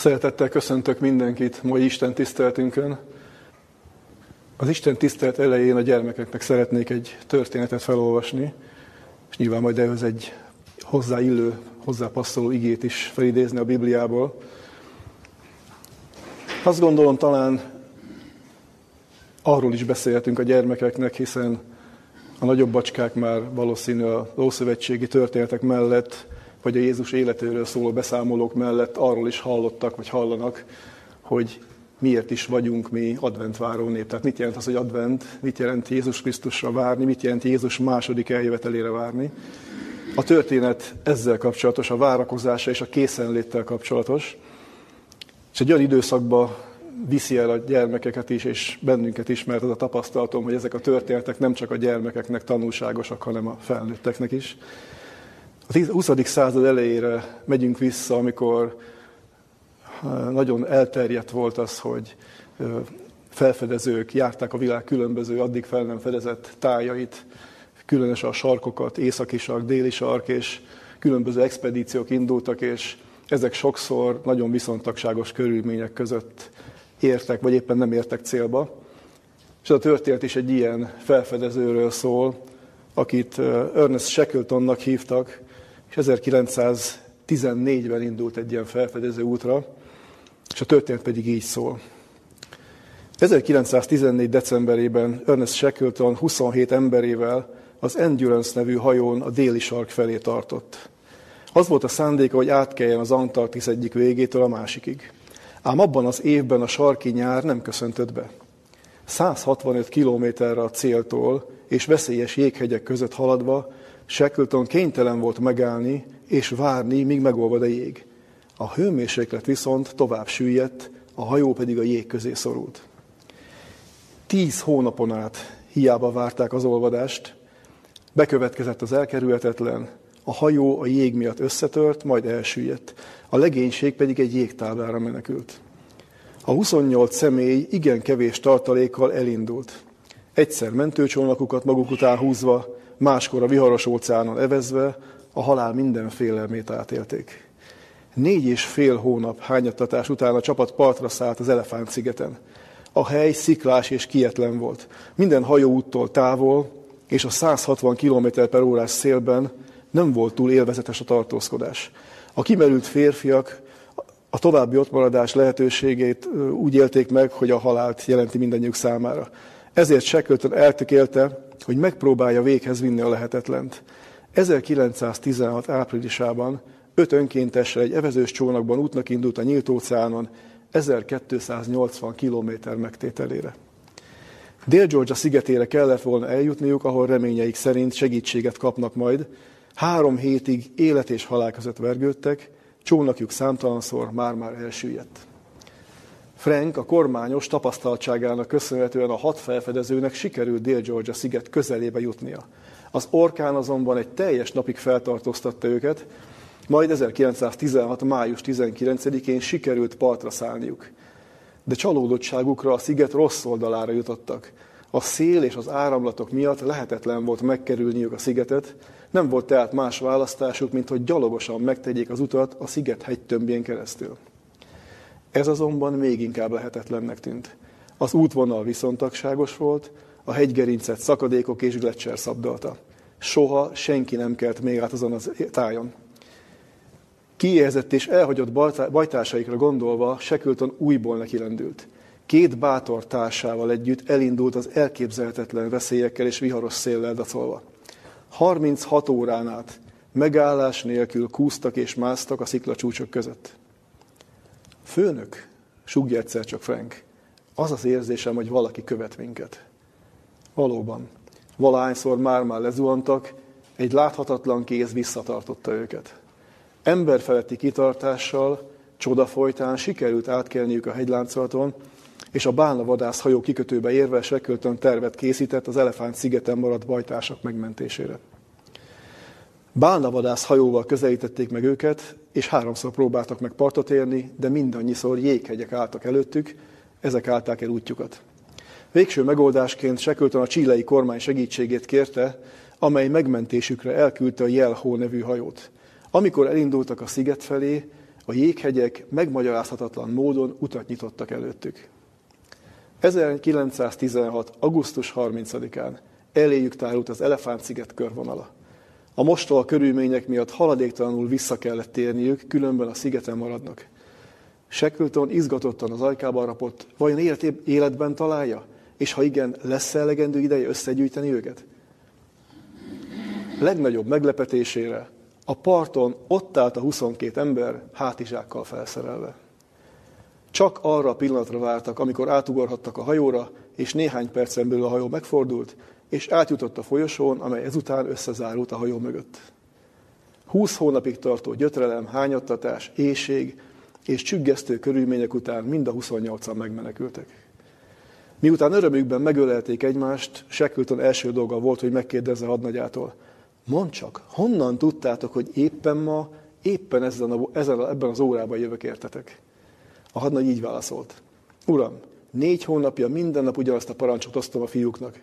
Szeretettel köszöntök mindenkit mai Isten tiszteltünkön. Az Isten tisztelt elején a gyermekeknek szeretnék egy történetet felolvasni, és nyilván majd ehhez egy hozzáillő, hozzápasszoló igét is felidézni a Bibliából. Azt gondolom talán arról is beszélhetünk a gyermekeknek, hiszen a nagyobb bacskák már valószínű a Ószövetségi történetek mellett vagy a Jézus életéről szóló beszámolók mellett arról is hallottak, vagy hallanak, hogy miért is vagyunk mi adventváró nép. Tehát mit jelent az, hogy advent, mit jelent Jézus Krisztusra várni, mit jelent Jézus második eljövetelére várni. A történet ezzel kapcsolatos, a várakozása és a készenléttel kapcsolatos. És egy olyan időszakba viszi el a gyermekeket is, és bennünket is, mert az a tapasztalatom, hogy ezek a történetek nem csak a gyermekeknek tanulságosak, hanem a felnőtteknek is. A 20. század elejére megyünk vissza, amikor nagyon elterjedt volt az, hogy felfedezők járták a világ különböző, addig fel nem fedezett tájait, különösen a sarkokat, északi sark, déli sark, és különböző expedíciók indultak, és ezek sokszor nagyon viszontagságos körülmények között értek, vagy éppen nem értek célba. És a történet is egy ilyen felfedezőről szól, akit Ernest Shackletonnak hívtak, és 1914-ben indult egy ilyen felfedező útra, és a történet pedig így szól. 1914. decemberében Ernest Shackleton 27 emberével az Endurance nevű hajón a déli sark felé tartott. Az volt a szándéka, hogy átkeljen az Antarktisz egyik végétől a másikig. Ám abban az évben a sarki nyár nem köszöntött be. 165 kilométerre a céltól és veszélyes jéghegyek között haladva Shackleton kénytelen volt megállni és várni, míg megolvad a jég. A hőmérséklet viszont tovább süllyedt, a hajó pedig a jég közé szorult. Tíz hónapon át hiába várták az olvadást, bekövetkezett az elkerülhetetlen, a hajó a jég miatt összetört, majd elsüllyedt, a legénység pedig egy jégtáblára menekült. A 28 személy igen kevés tartalékkal elindult. Egyszer mentőcsónakukat maguk után húzva, máskor a viharos óceánon evezve a halál minden félelmét átélték. Négy és fél hónap hányattatás után a csapat partra szállt az Elefánt-szigeten. A hely sziklás és kietlen volt. Minden hajóúttól távol, és a 160 km per órás szélben nem volt túl élvezetes a tartózkodás. A kimerült férfiak a további ottmaradás lehetőségét úgy élték meg, hogy a halált jelenti mindannyiuk számára. Ezért Shackleton eltökélte, hogy megpróbálja véghez vinni a lehetetlent. 1916 áprilisában öt önkéntesre egy evezős csónakban útnak indult a nyílt óceánon 1280 kilométer megtételére. Dél-Georgia szigetére kellett volna eljutniuk, ahol reményeik szerint segítséget kapnak majd. Három hétig élet és halál között vergődtek, csónakjuk számtalanszor már-már elsüllyedt. Frank a kormányos tapasztaltságának köszönhetően a hat felfedezőnek sikerült Dél-Georgia sziget közelébe jutnia. Az orkán azonban egy teljes napig feltartóztatta őket, majd 1916. május 19-én sikerült partra szállniuk. De csalódottságukra a sziget rossz oldalára jutottak. A szél és az áramlatok miatt lehetetlen volt megkerülniük a szigetet, nem volt tehát más választásuk, mint hogy gyalogosan megtegyék az utat a sziget hegytömbjén keresztül. Ez azonban még inkább lehetetlennek tűnt. Az útvonal viszontagságos volt, a hegygerincet szakadékok és gletszer szabdalta. Soha senki nem kelt még át azon a tájon. Kiéhezett és elhagyott bajtársaikra gondolva, Shackleton újból nekilendült. Két bátor társával együtt elindult az elképzelhetetlen veszélyekkel és viharos széllel dacolva. 36 órán át megállás nélkül kúztak és másztak a sziklacsúcsok között. Főnök, sugja egyszer csak Frank, az az érzésem, hogy valaki követ minket. Valóban. Valahányszor már-már lezuhantak, egy láthatatlan kéz visszatartotta őket. Emberfeletti kitartással, csoda folytán sikerült átkelniük a hegyláncolaton, és a bálnavadász hajó kikötőbe érve Seköltön tervet készített az Elefánt szigeten maradt bajtársak megmentésére. Bálnavadász hajóval közelítették meg őket, és háromszor próbáltak meg partot érni, de mindannyiszor jéghegyek álltak előttük, ezek állták el útjukat. Végső megoldásként Seköltön a csílei kormány segítségét kérte, amely megmentésükre elküldte a Jelhó nevű hajót. Amikor elindultak a sziget felé, a jéghegyek megmagyarázhatatlan módon utat nyitottak előttük. 1916. augusztus 30-án eléjük tárult az Elefánt-sziget körvonala. A mostoha körülmények miatt haladéktalanul vissza kellett térniük, különben a szigeten maradnak. Shackleton izgatottan az ajkába rapott, vajon élet, életben találja? És ha igen, lesz elegendő ideje összegyűjteni őket? Legnagyobb meglepetésére a parton ott állt a 22 ember hátizsákkal felszerelve. Csak arra a pillanatra vártak, amikor átugorhattak a hajóra, és néhány percen belül a hajó megfordult, és átjutott a folyosón, amely ezután összezárult a hajó mögött. Húsz hónapig tartó gyötrelem, hányattatás, éjség és csüggesztő körülmények után mind a 28-an megmenekültek. Miután örömükben megölelték egymást, Shackleton első dolga volt, hogy megkérdezze hadnagyától, mondd csak, honnan tudtátok, hogy éppen ma, éppen ezen a, ezen a, ebben az órában jövök értetek? A hadnagy így válaszolt. Uram, négy hónapja minden nap ugyanazt a parancsot osztom a fiúknak.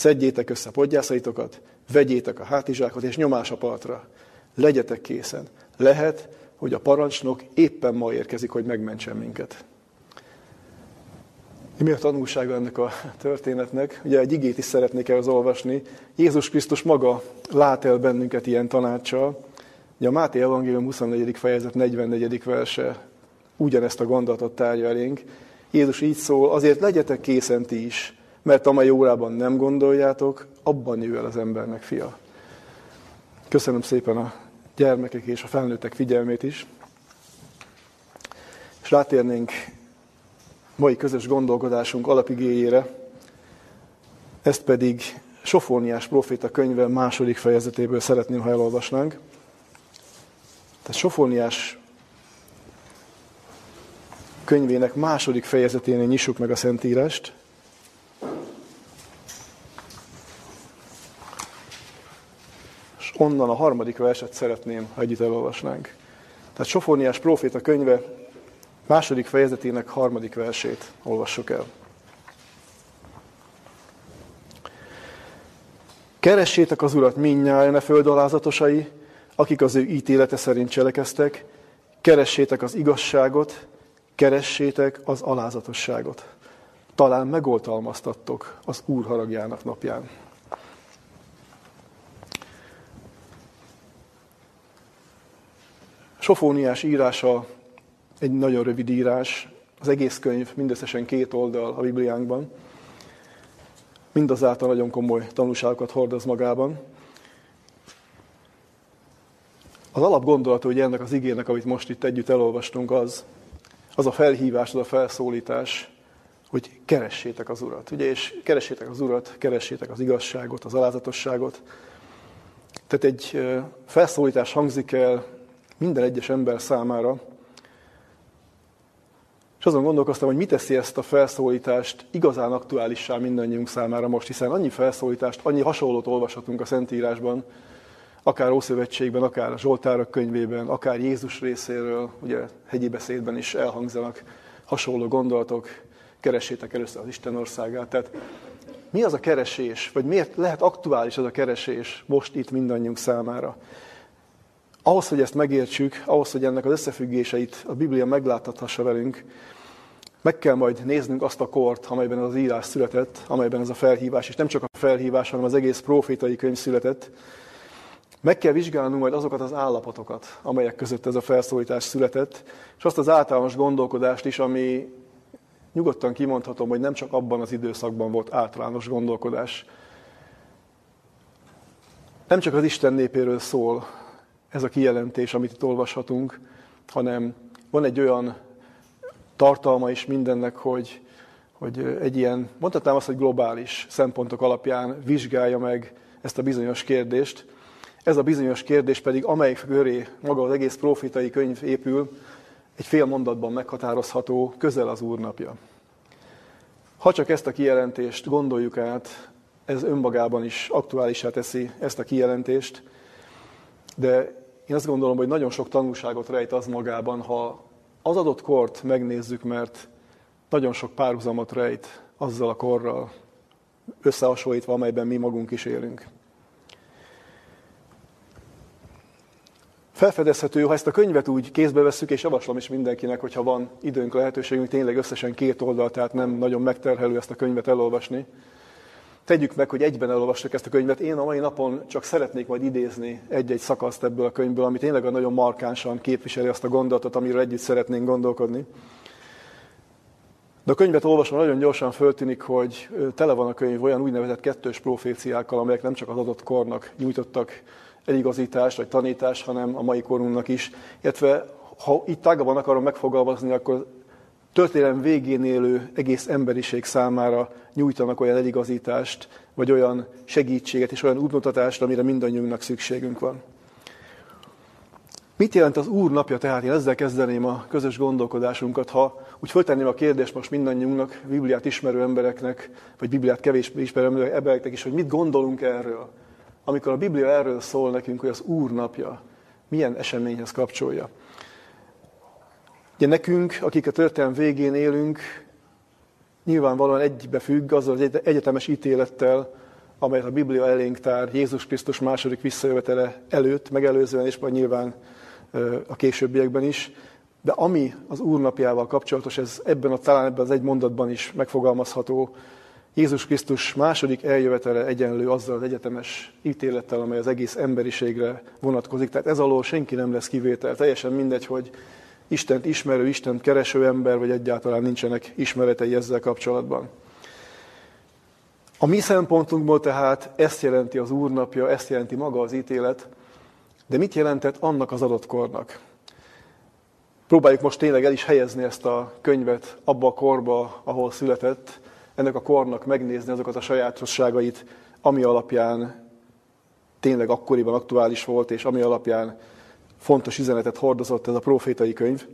Szedjétek össze podgyászaitokat, vegyétek a hátizsákot és nyomás a partra. Legyetek készen. Lehet, hogy a parancsnok éppen ma érkezik, hogy megmentsen minket. Mi a tanulsága ennek a történetnek? Ugye egy igét is szeretnék ehhez olvasni. Jézus Krisztus maga lát el bennünket ilyen tanácssal. Ugye a Máté Evangélium 24. fejezet 44. verse ugyanezt a gondolatot tárja elénk. Jézus így szól, azért legyetek készen ti is, mert amely órában nem gondoljátok, abban jő el az embernek fia. Köszönöm szépen a gyermekek és a felnőttek figyelmét is. És rátérnénk mai közös gondolkodásunk alapigéjére, ezt pedig Sofóniás proféta könyve második fejezetéből szeretném, ha elolvasnánk. Tehát Sofóniás könyvének második fejezeténél nyissuk meg a Szentírást. Onnan a harmadik verset szeretném, ha együtt elolvasnánk. Tehát Sofóniás próféta könyve második fejezetének harmadik versét olvassuk el. Keressétek az Urat minnyáján a föld alázatosai, akik az ő ítélete szerint cselekeztek, keressétek az igazságot, Keressétek az alázatosságot. Talán megoltalmaztattok az Úr haragjának napján. Sofóniás írása egy nagyon rövid írás, az egész könyv mindösszesen két oldal a Bibliánkban. Mindazáltal nagyon komoly tanulságokat hordoz magában. Az alapgondolata hogy ennek az igének, amit most itt együtt elolvastunk, az, az a felhívás, az a felszólítás, hogy keressétek az Urat. Ugye, és keressétek az Urat, keressétek az igazságot, az alázatosságot. Tehát egy felszólítás hangzik el minden egyes ember számára, és azon gondolkoztam, hogy mit teszi ezt a felszólítást igazán aktuálissá mindannyiunk számára most, hiszen annyi felszólítást, annyi hasonlót olvashatunk a Szentírásban, akár Ószövetségben, akár a Zsoltárok könyvében, akár Jézus részéről, ugye hegyi beszédben is elhangzanak hasonló gondolatok, keressétek először az Isten országát. Tehát mi az a keresés, vagy miért lehet aktuális az a keresés most itt mindannyiunk számára? Ahhoz, hogy ezt megértsük, ahhoz, hogy ennek az összefüggéseit a Biblia megláthathassa velünk, meg kell majd néznünk azt a kort, amelyben az írás született, amelyben ez a felhívás, és nem csak a felhívás, hanem az egész profétai könyv született, meg kell vizsgálnunk majd azokat az állapotokat, amelyek között ez a felszólítás született, és azt az általános gondolkodást is, ami nyugodtan kimondhatom, hogy nem csak abban az időszakban volt általános gondolkodás. Nem csak az Isten népéről szól ez a kijelentés, amit itt olvashatunk, hanem van egy olyan tartalma is mindennek, hogy, hogy egy ilyen, mondhatnám azt, hogy globális szempontok alapján vizsgálja meg ezt a bizonyos kérdést, ez a bizonyos kérdés pedig, amelyik köré maga az egész profitai könyv épül, egy fél mondatban meghatározható, közel az Úr napja. Ha csak ezt a kijelentést gondoljuk át, ez önmagában is aktuálisá teszi ezt a kijelentést, de én azt gondolom, hogy nagyon sok tanulságot rejt az magában, ha az adott kort megnézzük, mert nagyon sok párhuzamot rejt azzal a korral összehasonlítva, amelyben mi magunk is élünk. Felfedezhető, ha ezt a könyvet úgy kézbe vesszük, és javaslom is mindenkinek, hogyha van időnk, lehetőségünk, tényleg összesen két oldal, tehát nem nagyon megterhelő ezt a könyvet elolvasni. Tegyük meg, hogy egyben elolvassuk ezt a könyvet. Én a mai napon csak szeretnék majd idézni egy-egy szakaszt ebből a könyvből, ami tényleg nagyon markánsan képviseli azt a gondolatot, amiről együtt szeretnénk gondolkodni. De a könyvet olvasva nagyon gyorsan föltűnik, hogy tele van a könyv olyan úgynevezett kettős proféciákkal, amelyek nem csak az adott kornak nyújtottak eligazítást vagy tanítást, hanem a mai korunknak is. Illetve ha itt tágabban akarom megfogalmazni, akkor történelem végén élő egész emberiség számára nyújtanak olyan eligazítást, vagy olyan segítséget és olyan útmutatást, amire mindannyiunknak szükségünk van. Mit jelent az Úr napja? Tehát én ezzel kezdeném a közös gondolkodásunkat, ha úgy föltenném a kérdést most mindannyiunknak, Bibliát ismerő embereknek, vagy Bibliát kevésbé ismerő embereknek is, hogy mit gondolunk erről. Amikor a Biblia erről szól nekünk, hogy az Úr napja, milyen eseményhez kapcsolja. Ugye nekünk, akik a történelem végén élünk, nyilvánvalóan egybefügg azzal az egyetemes ítélettel, amelyet a Biblia elénk tár Jézus Krisztus második visszajövetele előtt, megelőzően, és majd nyilván a későbbiekben is. De ami az úrnapjával kapcsolatos, ez ebben a, talán ebben az egy mondatban is megfogalmazható, Jézus Krisztus második eljövetele egyenlő azzal az egyetemes ítélettel, amely az egész emberiségre vonatkozik. Tehát ez alól senki nem lesz kivétel. Teljesen mindegy, hogy Istent ismerő, Istent kereső ember, vagy egyáltalán nincsenek ismeretei ezzel kapcsolatban. A mi szempontunkból tehát ezt jelenti az úrnapja, ezt jelenti maga az ítélet, de mit jelentett annak az adott kornak? Próbáljuk most tényleg el is helyezni ezt a könyvet abba a korba, ahol született, ennek a kornak megnézni azokat a sajátosságait, ami alapján tényleg akkoriban aktuális volt, és ami alapján fontos üzenetet hordozott ez a profétai könyv.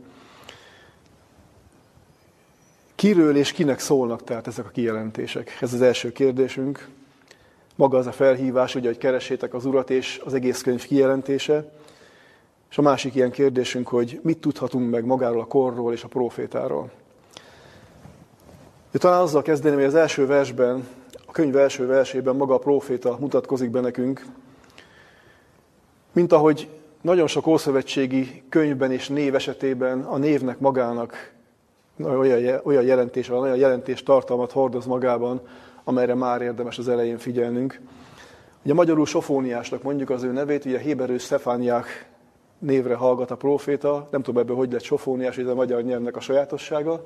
Kiről és kinek szólnak tehát ezek a kijelentések? Ez az első kérdésünk. Maga az a felhívás, ugye, hogy keresétek az Urat, és az egész könyv kijelentése. És a másik ilyen kérdésünk, hogy mit tudhatunk meg magáról a korról és a profétáról. De talán azzal kezdeném, hogy az első versben, a könyv első versében maga a proféta mutatkozik be nekünk, mint ahogy nagyon sok ószövetségi könyvben és név esetében a névnek magának olyan, olyan jelentés olyan jelentés tartalmat hordoz magában, amelyre már érdemes az elején figyelnünk. Ugye magyarul Sofóniásnak mondjuk az ő nevét, ugye Héberő Stefániák névre hallgat a proféta, nem tudom ebből, hogy lett Sofóniás, ez a magyar nyelvnek a sajátossága,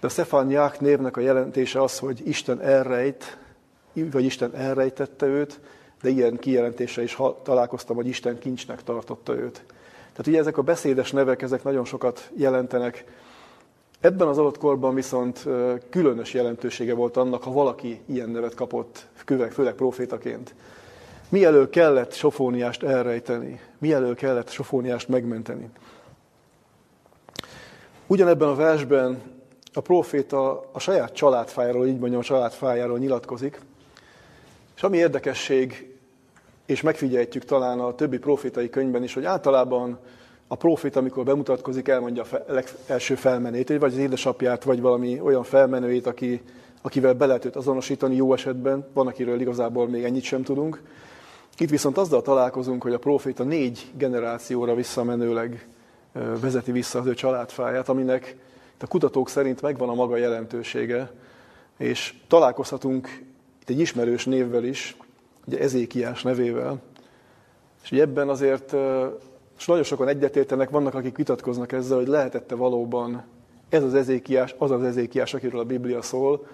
de a Stefániák névnek a jelentése az, hogy Isten elrejt, vagy Isten elrejtette őt, de ilyen kijelentése is találkoztam, hogy Isten kincsnek tartotta őt. Tehát ugye ezek a beszédes nevek, ezek nagyon sokat jelentenek. Ebben az adott korban viszont különös jelentősége volt annak, ha valaki ilyen nevet kapott, főleg profétaként. Mielől kellett Sofóniást elrejteni, mielől kellett Sofóniást megmenteni. Ugyanebben a versben a proféta a saját családfájáról, így mondjam, a családfájáról nyilatkozik, és ami érdekesség, és megfigyelhetjük talán a többi profétai könyvben is, hogy általában a profét, amikor bemutatkozik, elmondja a legelső felmenőjét, vagy az édesapját, vagy valami olyan felmenőjét, aki, akivel be lehet őt azonosítani jó esetben, van, akiről igazából még ennyit sem tudunk. Itt viszont azzal találkozunk, hogy a proféta négy generációra visszamenőleg vezeti vissza az ő családfáját, aminek a kutatók szerint megvan a maga jelentősége, és találkozhatunk itt egy ismerős névvel is, ugye Ezékiás nevével. És ugye ebben azért, és nagyon sokan egyetértenek, vannak, akik vitatkoznak ezzel, hogy lehetette valóban ez az Ezékiás, az az Ezékiás, akiről a Biblia szól.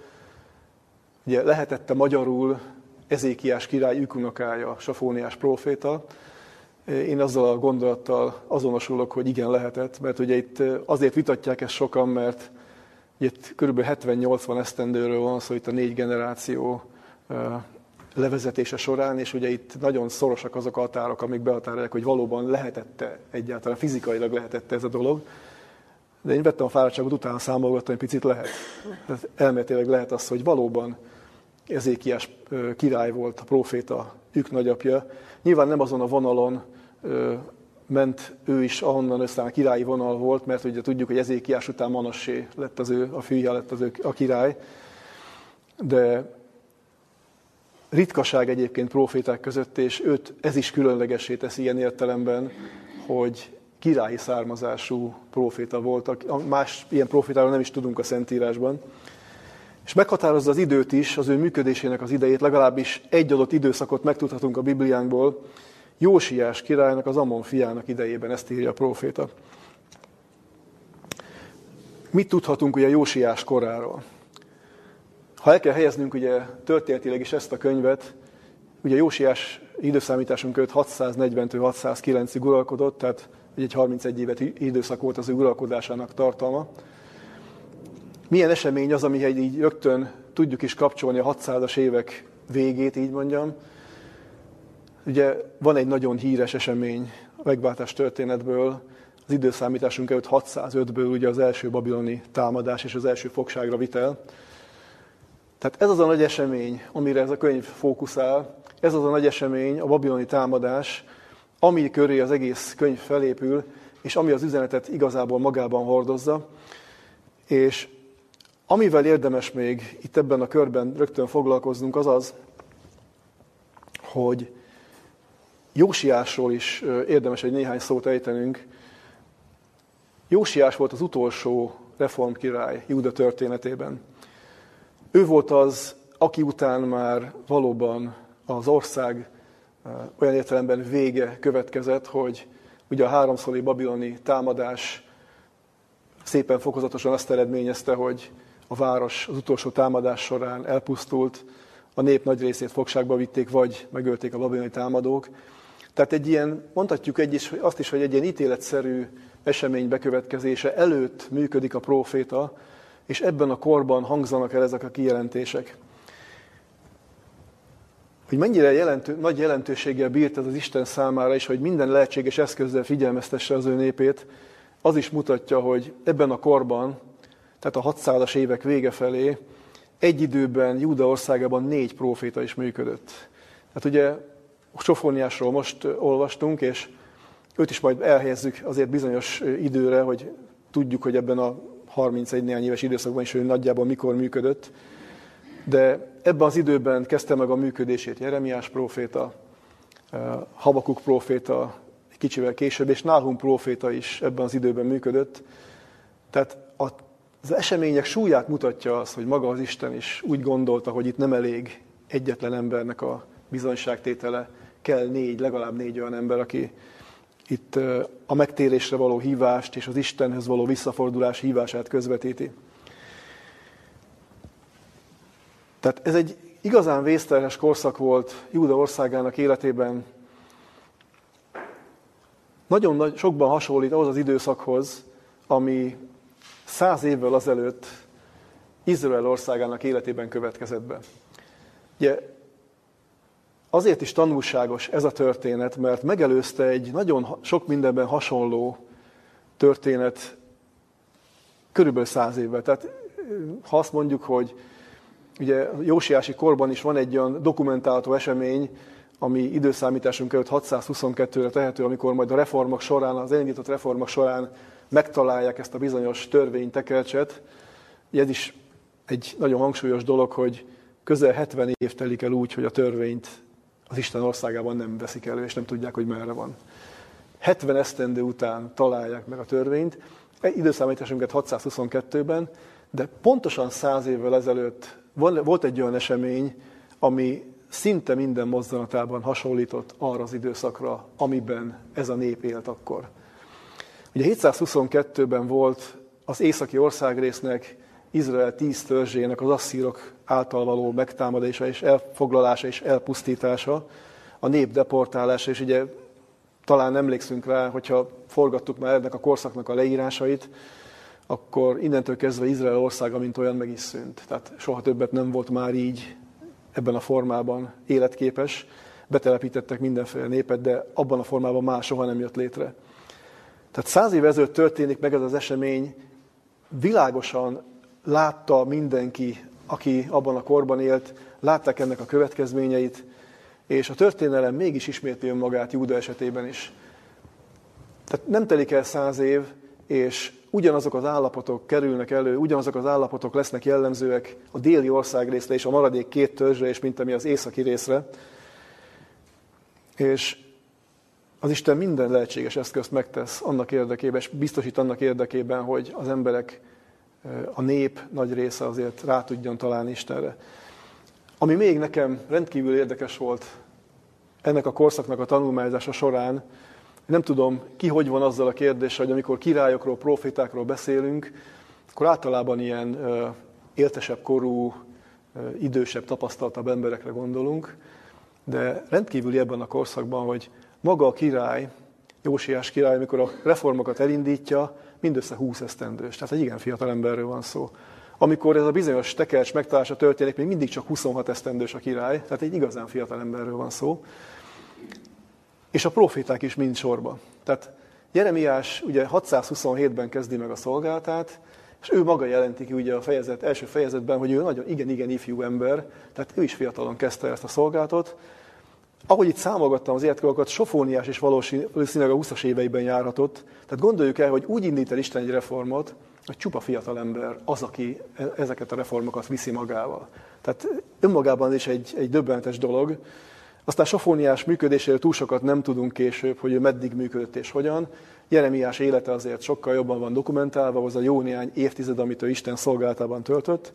Ugye lehetette magyarul Ezékiás király ükunokája, Safóniás próféta. Én azzal a gondolattal azonosulok, hogy igen, lehetett, mert ugye itt azért vitatják ezt sokan, mert itt kb. 70-80 esztendőről van szó, itt a négy generáció levezetése során, és ugye itt nagyon szorosak azok a határok, amik behatárolják, hogy valóban lehetette egyáltalán, fizikailag lehetette ez a dolog. De én vettem a fáradtságot, utána számolgattam, egy picit lehet. Tehát elméletileg lehet az, hogy valóban Ezékiás király volt, a proféta, ők nagyapja. Nyilván nem azon a vonalon ment ő is, ahonnan aztán a királyi vonal volt, mert ugye tudjuk, hogy Ezékiás után Manassé lett az ő, a fűje lett az ő, a király. De ritkaság egyébként proféták között, és őt ez is különlegesé teszi ilyen értelemben, hogy királyi származású proféta volt. Más ilyen profétáról nem is tudunk a Szentírásban. És meghatározza az időt is, az ő működésének az idejét, legalábbis egy adott időszakot megtudhatunk a Bibliánkból, Jósiás királynak, az Amon fiának idejében, ezt írja a proféta. Mit tudhatunk ugye Jósiás koráról? Ha el kell helyeznünk ugye történetileg is ezt a könyvet, ugye Jósiás időszámításunk 5 640-609-ig uralkodott, tehát egy 31 évet időszak volt az ő uralkodásának tartalma. Milyen esemény az, amihez így rögtön tudjuk is kapcsolni a 600-as évek végét, így mondjam. Ugye van egy nagyon híres esemény a megváltás történetből, az időszámításunk előtt 605-ből ugye az első babiloni támadás és az első fogságra vitel. Tehát ez az a nagy esemény, amire ez a könyv fókuszál, ez az a nagy esemény, a babiloni támadás, ami köré az egész könyv felépül, és ami az üzenetet igazából magában hordozza. És amivel érdemes még itt ebben a körben rögtön foglalkoznunk, az az, hogy Jósiásról is érdemes egy néhány szót ejtenünk. Jósiás volt az utolsó reformkirály Júda történetében. Ő volt az, aki után már valóban az ország olyan értelemben vége következett, hogy ugye a háromszori babiloni támadás szépen fokozatosan azt eredményezte, hogy a város az utolsó támadás során elpusztult, a nép nagy részét fogságba vitték, vagy megölték a babiloni támadók. Tehát egy ilyen, mondhatjuk egy is, azt is, hogy egy ilyen ítéletszerű esemény bekövetkezése előtt működik a próféta, és ebben a korban hangzanak el ezek a kijelentések. Hogy mennyire jelentő, nagy jelentőséggel bírt ez az Isten számára is, hogy minden lehetséges eszközzel figyelmeztesse az ő népét, az is mutatja, hogy ebben a korban, tehát a 600-as évek vége felé, egy időben Júda országában négy próféta is működött. Hát ugye Sofóniásról most olvastunk, és őt is majd elhelyezzük azért bizonyos időre, hogy tudjuk, hogy ebben a 31 néhány éves időszakban is ő nagyjából mikor működött. De ebben az időben kezdte meg a működését Jeremiás próféta, Habakuk próféta, egy kicsivel később, és Náhum próféta is ebben az időben működött. Tehát az események súlyát mutatja az, hogy maga az Isten is úgy gondolta, hogy itt nem elég egyetlen embernek a bizonyságtétele, kell négy, legalább négy olyan ember, aki itt a megtérésre való hívást és az Istenhez való visszafordulás hívását közvetíti. Tehát ez egy igazán vészterhes korszak volt Júda országának életében. Nagyon nagy, sokban hasonlít ahhoz az időszakhoz, ami száz évvel azelőtt Izrael országának életében következett be. Ugye azért is tanulságos ez a történet, mert megelőzte egy nagyon sok mindenben hasonló történet körülbelül száz évvel. Tehát ha azt mondjuk, hogy ugye Jósiási korban is van egy olyan dokumentálható esemény, ami időszámításunk előtt 622-re tehető, amikor majd a reformok során, az elindított reformok során megtalálják ezt a bizonyos törvénytekercset. Ez is egy nagyon hangsúlyos dolog, hogy közel 70 év telik el úgy, hogy a törvényt az Isten országában nem veszik elő, és nem tudják, hogy merre van. 70 esztendő után találják meg a törvényt, időszámításunkat 622-ben, de pontosan száz évvel ezelőtt volt egy olyan esemény, ami szinte minden mozzanatában hasonlított arra az időszakra, amiben ez a nép élt akkor. Ugye 722-ben volt az északi országrésznek, Izrael tíz törzsének az asszírok által való megtámadása és elfoglalása és elpusztítása, a nép deportálása, és ugye talán emlékszünk rá, hogyha forgattuk már ennek a korszaknak a leírásait, akkor innentől kezdve Izrael országa, mint olyan meg is szűnt. Tehát soha többet nem volt már így ebben a formában életképes. Betelepítettek mindenféle népet, de abban a formában már soha nem jött létre. Tehát száz év ezelőtt történik meg ez az esemény, világosan látta mindenki, aki abban a korban élt, látták ennek a következményeit, és a történelem mégis ismétli önmagát Júda esetében is. Tehát nem telik el száz év, és ugyanazok az állapotok kerülnek elő, ugyanazok az állapotok lesznek jellemzőek a déli országrészre és a maradék két törzsre, és mint ami az északi részre. És az Isten minden lehetséges eszközt megtesz annak érdekében, és biztosít annak érdekében, hogy az emberek, a nép nagy része azért rá tudjon találni Istenre. Ami még nekem rendkívül érdekes volt ennek a korszaknak a tanulmányozása során, nem tudom, ki hogy van azzal a kérdéssel, hogy amikor királyokról, profétákról beszélünk, akkor általában ilyen éltesebb korú, idősebb, tapasztaltabb emberekre gondolunk, de rendkívüli ebben a korszakban, hogy maga a király, Jósiás király, amikor a reformokat elindítja, mindössze 20 esztendős. Tehát egy igen fiatal emberről van szó. Amikor ez a bizonyos tekercs megtalálása történik, még mindig csak 26 esztendős a király, tehát egy igazán fiatal emberről van szó. És a proféták is mind sorba. Tehát Jeremiás ugye 627-ben kezdi meg a szolgáltát, és ő maga jelenti ki ugye a fejezet, első fejezetben, hogy ő nagyon igen-igen ifjú ember, tehát ő is fiatalon kezdte ezt a szolgálatot. Ahogy itt számolgattam az életkorokat, Sofóniás is valószínűleg a 20-as éveiben járhatott. Tehát gondoljuk el, hogy úgy indít el Isten egy reformot, hogy csupa fiatal ember az, aki e- ezeket a reformokat viszi magával. Tehát önmagában is egy, egy döbbenetes dolog. Aztán Sofóniás működéséről túl sokat nem tudunk később, hogy ő meddig működött és hogyan. Jeremiás élete azért sokkal jobban van dokumentálva, az a jó néhány évtized, amit ő Isten szolgáltában töltött.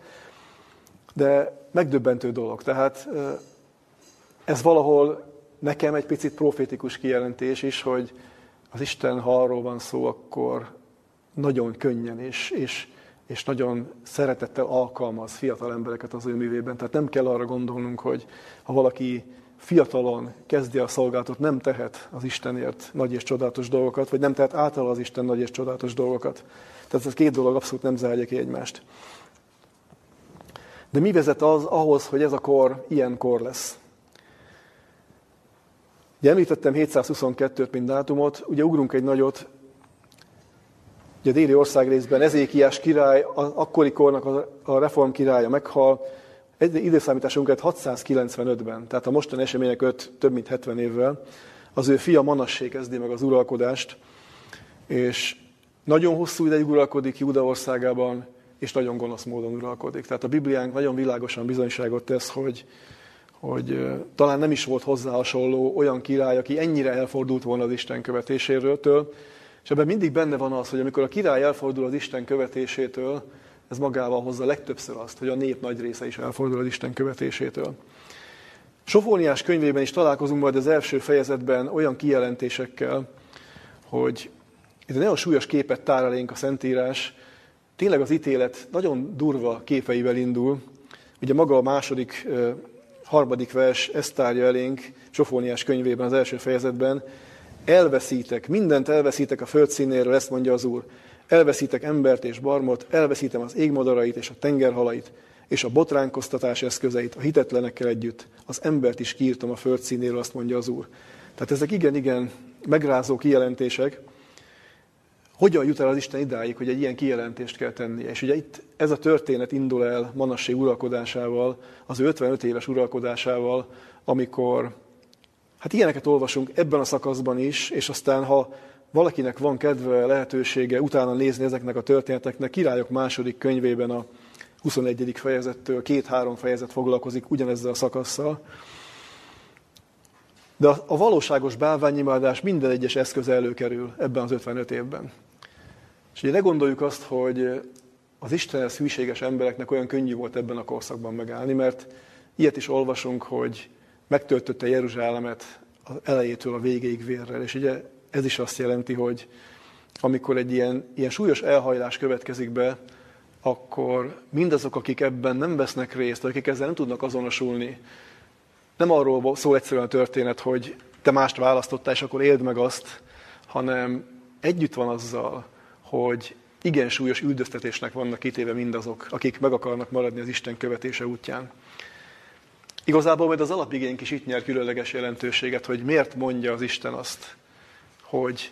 De megdöbbentő dolog. Tehát ez valahol nekem egy picit profétikus kijelentés is, hogy az Isten, ha arról van szó, akkor nagyon könnyen és, és, és nagyon szeretettel alkalmaz fiatal embereket az ő művében. Tehát nem kell arra gondolnunk, hogy ha valaki fiatalon kezdi a szolgálatot, nem tehet az Istenért nagy és csodálatos dolgokat, vagy nem tehet által az Isten nagy és csodálatos dolgokat. Tehát ez két dolog abszolút nem zárja ki egymást. De mi vezet az ahhoz, hogy ez a kor ilyen kor lesz? Ugye említettem 722-t, mint dátumot, ugye ugrunk egy nagyot, ugye déli országrészben Ezékiás király, a, akkori kornak a, reform királya meghal, egy időszámításunkat 695-ben, tehát a mostani események 5, több mint 70 évvel, az ő fia Manassé kezdi meg az uralkodást, és nagyon hosszú ideig uralkodik Júda országában, és nagyon gonosz módon uralkodik. Tehát a Bibliánk nagyon világosan bizonyságot tesz, hogy, hogy talán nem is volt hozzá hasonló olyan király, aki ennyire elfordult volna az Isten követéséről, és ebben mindig benne van az, hogy amikor a király elfordul az Isten követésétől, ez magával hozza legtöbbször azt, hogy a nép nagy része is elfordul az Isten követésétől. Sofóniás könyvében is találkozunk majd az első fejezetben olyan kijelentésekkel, hogy itt nagyon súlyos képet tár elénk a Szentírás, tényleg az ítélet nagyon durva képeivel indul. Ugye maga a második, harmadik vers ezt tárja elénk Sofóniás könyvében, az első fejezetben. Elveszítek, mindent elveszítek a földszínéről, ezt mondja az Úr. Elveszítek embert és barmot, elveszítem az égmadarait és a tengerhalait, és a botránkoztatás eszközeit a hitetlenekkel együtt. Az embert is kiírtam a földszínéről, azt mondja az Úr. Tehát ezek igen-igen megrázó kijelentések. Hogyan jut el az Isten idáig, hogy egy ilyen kijelentést kell tennie? És ugye itt ez a történet indul el Manassé uralkodásával, az 55 éves uralkodásával, amikor, hát ilyeneket olvasunk ebben a szakaszban is, és aztán ha valakinek van kedve, lehetősége utána nézni ezeknek a történeteknek, Királyok második könyvében a 21. fejezettől két-három fejezet foglalkozik ugyanezzel a szakasszal. De a valóságos bálványimádás minden egyes eszköz előkerül ebben az 55 évben. És ugye ne gondoljuk azt, hogy az Istenhez hűséges embereknek olyan könnyű volt ebben a korszakban megállni, mert ilyet is olvasunk, hogy megtöltötte Jeruzsálemet az elejétől a végéig vérrel. És ugye ez is azt jelenti, hogy amikor egy ilyen, ilyen súlyos elhajlás következik be, akkor mindazok, akik ebben nem vesznek részt, akik ezzel nem tudnak azonosulni, nem arról szól egyszerűen a történet, hogy te mást választottál, és akkor éld meg azt, hanem együtt van azzal, hogy igen súlyos üldöztetésnek vannak kitéve mindazok, akik meg akarnak maradni az Isten követése útján. Igazából majd az alapigénk is itt nyer különleges jelentőséget, hogy miért mondja az Isten azt, hogy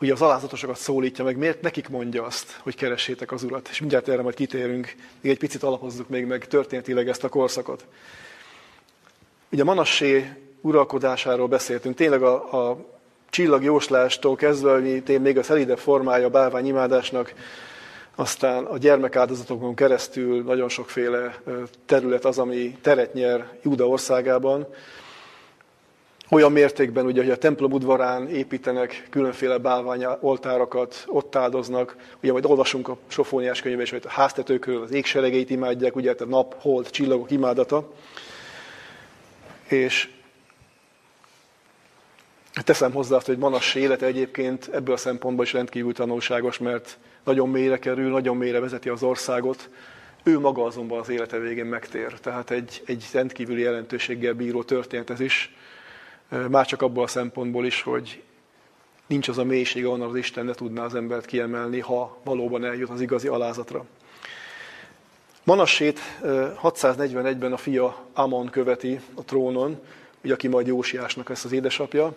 ugye az alázatosokat szólítja meg, miért nekik mondja azt, hogy keressétek az Urat. És mindjárt erre majd kitérünk, még egy picit alapozzuk még meg történetileg ezt a korszakot. Ugye Manassé uralkodásáról beszéltünk, tényleg a, a csillagjóslástól kezdve, ami még a szelidebb formája a bálványimádásnak, aztán a gyermekáldozatokon keresztül nagyon sokféle terület az, ami teret nyer Júda országában. olyan mértékben, ugye, hogy a templom udvarán építenek különféle bálvány oltárakat, ott áldoznak, ugye majd olvasunk a Sofóniás könyvben is, hogy a háztetőkről az égseregeit imádják, ugye a nap, hold, csillagok imádata. És teszem hozzá azt, hogy Manass élete egyébként ebből a szempontból is rendkívül tanulságos, mert nagyon mélyre kerül, nagyon mélyre vezeti az országot, ő maga azonban az élete végén megtér. Tehát egy, egy rendkívüli jelentőséggel bíró történet ez is, már csak abból a szempontból is, hogy nincs az a mélység, ahonnan az Isten ne tudná az embert kiemelni, ha valóban eljut az igazi alázatra. Manassét 641-ben a fia Amon követi a trónon, ugye, aki majd Jósiásnak lesz az édesapja.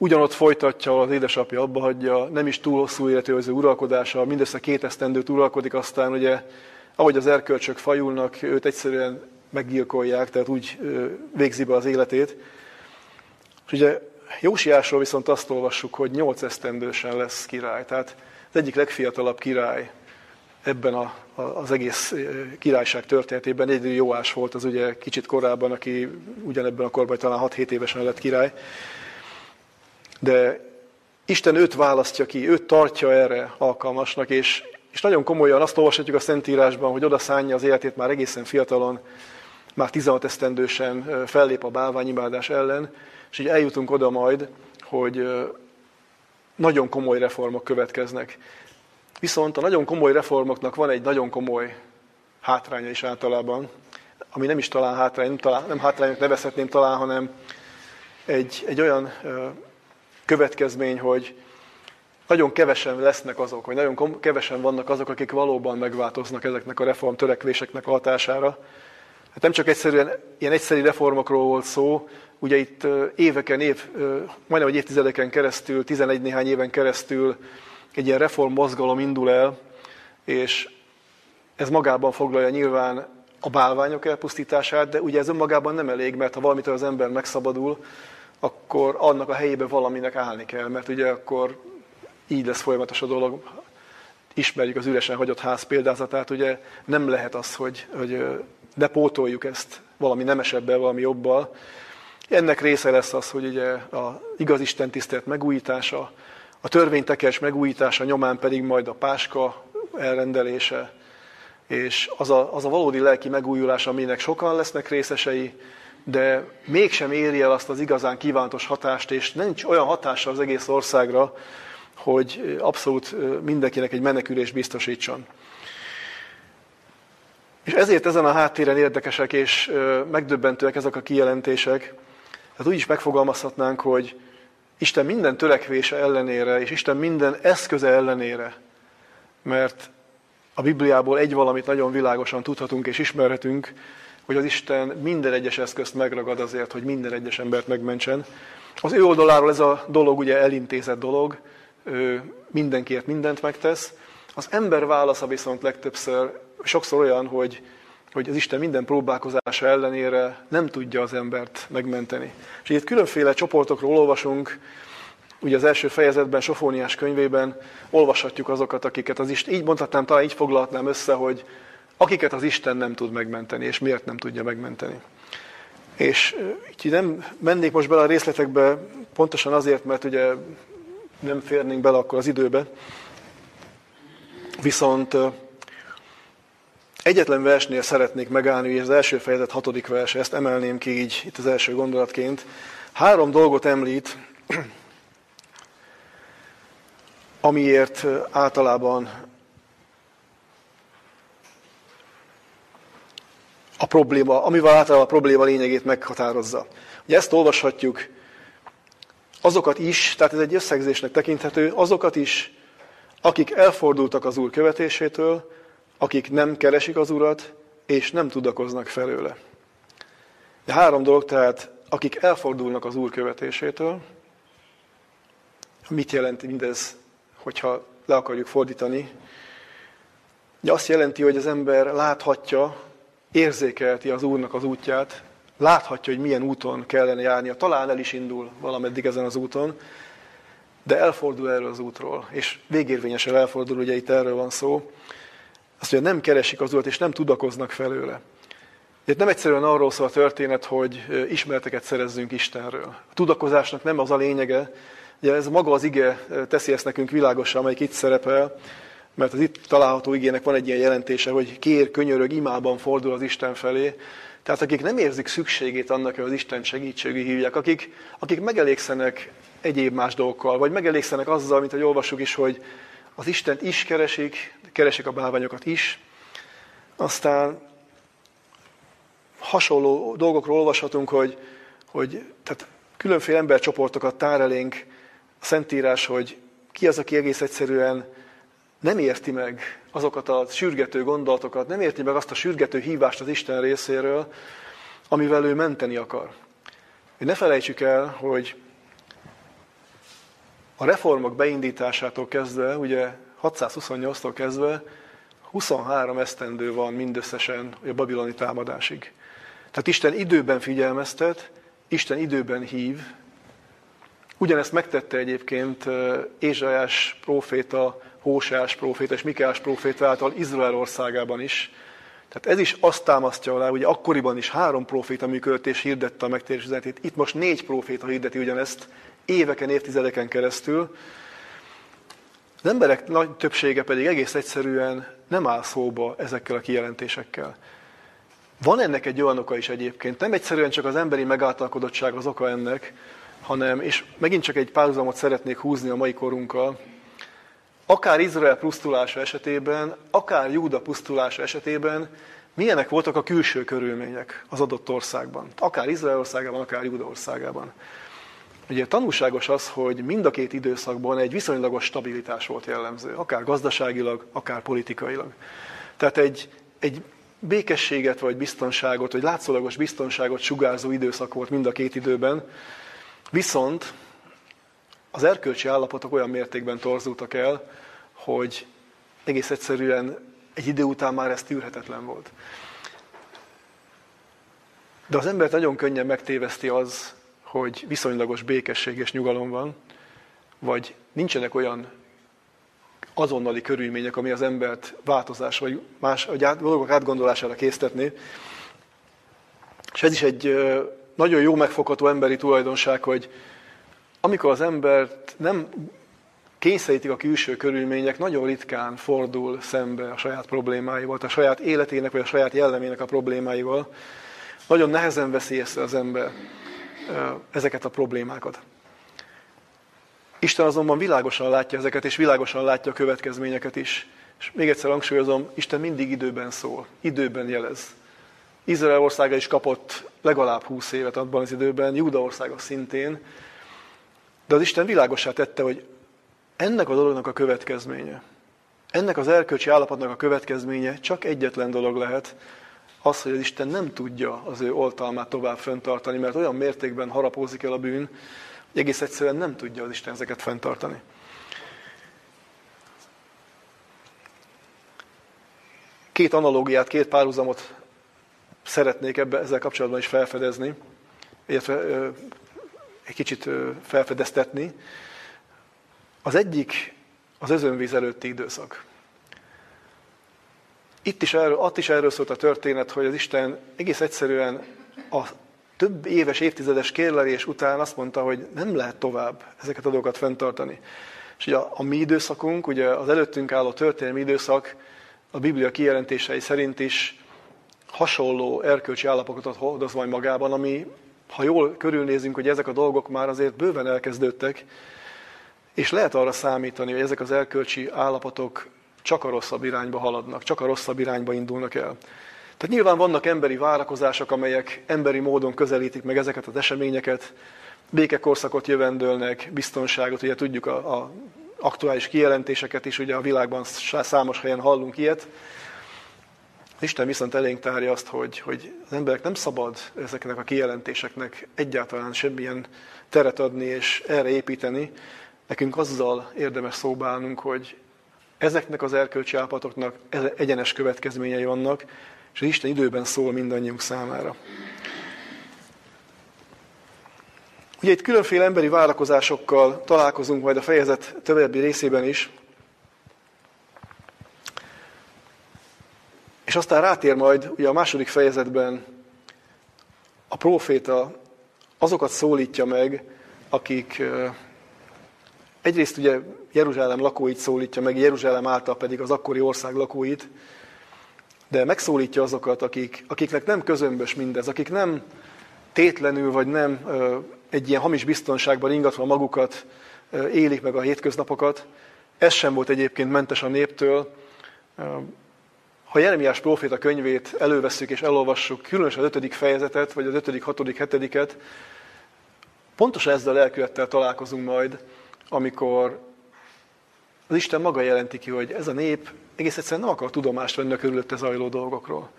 Ugyanott folytatja az édesapja, abba hagyja, nem is túl hosszú életű az uralkodása, mindössze két esztendőt uralkodik, aztán ugye, ahogy az erkölcsök fajulnak, őt egyszerűen meggyilkolják, tehát úgy végzi be az életét. És ugye Jósiásról viszont azt olvassuk, hogy nyolc esztendősen lesz király. Tehát az egyik legfiatalabb király ebben a, a, az egész királyság történetében. Egyedül Jóás volt az ugye kicsit korábban, aki ugyanebben a korban talán 6-7 évesen lett király. De Isten őt választja ki, őt tartja erre alkalmasnak, és, és nagyon komolyan azt olvashatjuk a Szentírásban, hogy oda szánja az életét már egészen fiatalon, már 16 esztendősen fellép a bálványimádás ellen, és így eljutunk oda majd, hogy nagyon komoly reformok következnek. Viszont a nagyon komoly reformoknak van egy nagyon komoly hátránya is általában, ami nem is talán hátrány, nem, talán, nem hátrányok nevezhetném talán, hanem egy, egy olyan következmény, hogy nagyon kevesen lesznek azok, vagy nagyon kevesen vannak azok, akik valóban megváltoznak ezeknek a reform törekvéseknek a hatására. Hát nem csak egyszerűen ilyen egyszerű reformokról volt szó, ugye itt éveken, év, majdnem egy évtizedeken keresztül, 11 néhány éven keresztül egy ilyen reform mozgalom indul el, és ez magában foglalja nyilván a bálványok elpusztítását, de ugye ez önmagában nem elég, mert ha valamitől az ember megszabadul, akkor annak a helyébe valaminek állni kell, mert ugye akkor így lesz folyamatos a dolog. Ismerjük az üresen hagyott ház példázatát, ugye nem lehet az, hogy, hogy ne pótoljuk ezt valami nemesebbel, valami jobbal. Ennek része lesz az, hogy ugye a igaz Isten tisztelt megújítása, a törvénytekes megújítása nyomán pedig majd a páska elrendelése, és az a, az a valódi lelki megújulás, aminek sokan lesznek részesei, de mégsem éri el azt az igazán kívántos hatást, és nincs olyan hatása az egész országra, hogy abszolút mindenkinek egy menekülés biztosítson. És ezért ezen a háttéren érdekesek és megdöbbentőek ezek a kijelentések. Tehát úgy is megfogalmazhatnánk, hogy Isten minden törekvése ellenére, és Isten minden eszköze ellenére, mert a Bibliából egy valamit nagyon világosan tudhatunk és ismerhetünk, hogy az Isten minden egyes eszközt megragad azért, hogy minden egyes embert megmentsen. Az ő oldaláról ez a dolog ugye elintézett dolog, ő mindenkiért mindent megtesz. Az ember válasza viszont legtöbbször sokszor olyan, hogy, hogy az Isten minden próbálkozása ellenére nem tudja az embert megmenteni. És itt különféle csoportokról olvasunk, ugye az első fejezetben, Sofóniás könyvében olvashatjuk azokat, akiket az Isten, így mondhatnám, talán így foglalhatnám össze, hogy akiket az Isten nem tud megmenteni, és miért nem tudja megmenteni. És így nem mennék most bele a részletekbe, pontosan azért, mert ugye nem férnénk bele akkor az időbe, viszont egyetlen versnél szeretnék megállni, hogy az első fejezet hatodik verse, ezt emelném ki így itt az első gondolatként. Három dolgot említ, amiért általában a probléma, amivel általában a probléma lényegét meghatározza. Ugye ezt olvashatjuk, azokat is, tehát ez egy összegzésnek tekinthető, azokat is, akik elfordultak az Úr követésétől, akik nem keresik az Urat, és nem tudakoznak felőle. De három dolog, tehát akik elfordulnak az Úr követésétől, mit jelenti mindez, hogyha le akarjuk fordítani? Ugye azt jelenti, hogy az ember láthatja, érzékelti az Úrnak az útját, láthatja, hogy milyen úton kellene járnia, talán el is indul valameddig ezen az úton, de elfordul erről az útról, és végérvényesen elfordul, ugye itt erről van szó, azt mondja, nem keresik az Urat, és nem tudakoznak felőle. Itt nem egyszerűen arról szól a történet, hogy ismereteket szerezzünk Istenről. A tudakozásnak nem az a lényege, ugye ez maga az ige teszi ezt nekünk világosan, amelyik itt szerepel, mert az itt található igének van egy ilyen jelentése, hogy kér, könyörög, imában fordul az Isten felé. Tehát akik nem érzik szükségét annak, hogy az Isten segítségi hívják, akik, akik megelégszenek egyéb más dolgokkal, vagy megelégszenek azzal, mint hogy olvassuk is, hogy az Istent is keresik, keresik a bálványokat is, aztán hasonló dolgokról olvashatunk, hogy, hogy tehát különféle embercsoportokat tár elénk a Szentírás, hogy ki az, aki egész egyszerűen nem érti meg azokat a sürgető gondolatokat, nem érti meg azt a sürgető hívást az Isten részéről, amivel ő menteni akar. Ne felejtsük el, hogy a reformok beindításától kezdve, ugye 628-tól kezdve 23 esztendő van mindösszesen a babiloni támadásig. Tehát Isten időben figyelmeztet, Isten időben hív. Ugyanezt megtette egyébként Ézsajás próféta, Hósás próféta és Mikeás próféta által Izrael országában is. Tehát ez is azt támasztja alá, hogy akkoriban is három próféta működött és hirdette a megtérés üzenetét. Itt most négy próféta hirdeti ugyanezt, éveken, évtizedeken keresztül. Az emberek nagy többsége pedig egész egyszerűen nem áll szóba ezekkel a kijelentésekkel. Van ennek egy olyan oka is egyébként. Nem egyszerűen csak az emberi megáltalkodottság az oka ennek, hanem, és megint csak egy párhuzamot szeretnék húzni a mai korunkkal, akár Izrael pusztulása esetében, akár Júda pusztulása esetében, milyenek voltak a külső körülmények az adott országban. Akár Izrael országában, akár Júda országában. Ugye tanulságos az, hogy mind a két időszakban egy viszonylagos stabilitás volt jellemző, akár gazdaságilag, akár politikailag. Tehát egy, egy békességet, vagy biztonságot, vagy látszólagos biztonságot sugárzó időszak volt mind a két időben, viszont az erkölcsi állapotok olyan mértékben torzultak el, hogy egész egyszerűen egy idő után már ez tűrhetetlen volt. De az embert nagyon könnyen megtéveszti az, hogy viszonylagos békesség és nyugalom van, vagy nincsenek olyan azonnali körülmények, ami az embert változás, vagy más vagy át, dolgok átgondolására késztetni. És ez is egy nagyon jó megfogható emberi tulajdonság, hogy amikor az embert nem kényszerítik a külső körülmények, nagyon ritkán fordul szembe a saját problémáival, a saját életének vagy a saját jellemének a problémáival. Nagyon nehezen veszi észre az ember ezeket a problémákat. Isten azonban világosan látja ezeket, és világosan látja a következményeket is. És még egyszer hangsúlyozom, Isten mindig időben szól, időben jelez. Izrael országa is kapott legalább 20 évet abban az időben, Júda országa szintén, de az Isten világosá tette, hogy ennek a dolognak a következménye, ennek az erkölcsi állapotnak a következménye csak egyetlen dolog lehet, az, hogy az Isten nem tudja az ő oltalmát tovább fenntartani, mert olyan mértékben harapózik el a bűn, hogy egész egyszerűen nem tudja az Isten ezeket fenntartani. Két analógiát, két párhuzamot szeretnék ebbe, ezzel kapcsolatban is felfedezni, illetve egy kicsit felfedeztetni. Az egyik az özönvíz előtti időszak. Itt is erről, ott is erről szólt a történet, hogy az Isten egész egyszerűen a több éves, évtizedes kérlelés után azt mondta, hogy nem lehet tovább ezeket a dolgokat fenntartani. És ugye a, a mi időszakunk, ugye az előttünk álló történelmi időszak a Biblia kijelentései szerint is hasonló erkölcsi állapotot hordoz majd magában, ami, ha jól körülnézünk, hogy ezek a dolgok már azért bőven elkezdődtek, és lehet arra számítani, hogy ezek az erkölcsi állapotok csak a rosszabb irányba haladnak, csak a rosszabb irányba indulnak el. Tehát nyilván vannak emberi várakozások, amelyek emberi módon közelítik meg ezeket az eseményeket, békekorszakot jövendőlnek, biztonságot, ugye tudjuk a, a aktuális kijelentéseket is, ugye a világban számos helyen hallunk ilyet. Isten viszont elénk tárja azt, hogy, hogy az emberek nem szabad ezeknek a kijelentéseknek egyáltalán semmilyen teret adni és erre építeni. Nekünk azzal érdemes szóbálnunk, hogy ezeknek az erkölcsi állapotoknak egyenes következményei vannak, és Isten időben szól mindannyiunk számára. Ugye itt különféle emberi várakozásokkal találkozunk majd a fejezet többi részében is, és aztán rátér majd ugye a második fejezetben a próféta azokat szólítja meg, akik egyrészt ugye Jeruzsálem lakóit szólítja meg, Jeruzsálem által pedig az akkori ország lakóit, de megszólítja azokat, akik, akiknek nem közömbös mindez, akik nem tétlenül, vagy nem egy ilyen hamis biztonságban ingatva magukat élik meg a hétköznapokat. Ez sem volt egyébként mentes a néptől. Ha Jeremiás próféta könyvét elővesszük és elolvassuk, különösen az ötödik fejezetet, vagy az ötödik, hatodik, hetediket, pontosan ezzel a lelkülettel találkozunk majd, amikor az Isten maga jelenti ki, hogy ez a nép egész egyszerűen nem akar tudomást venni a körülötte zajló dolgokról.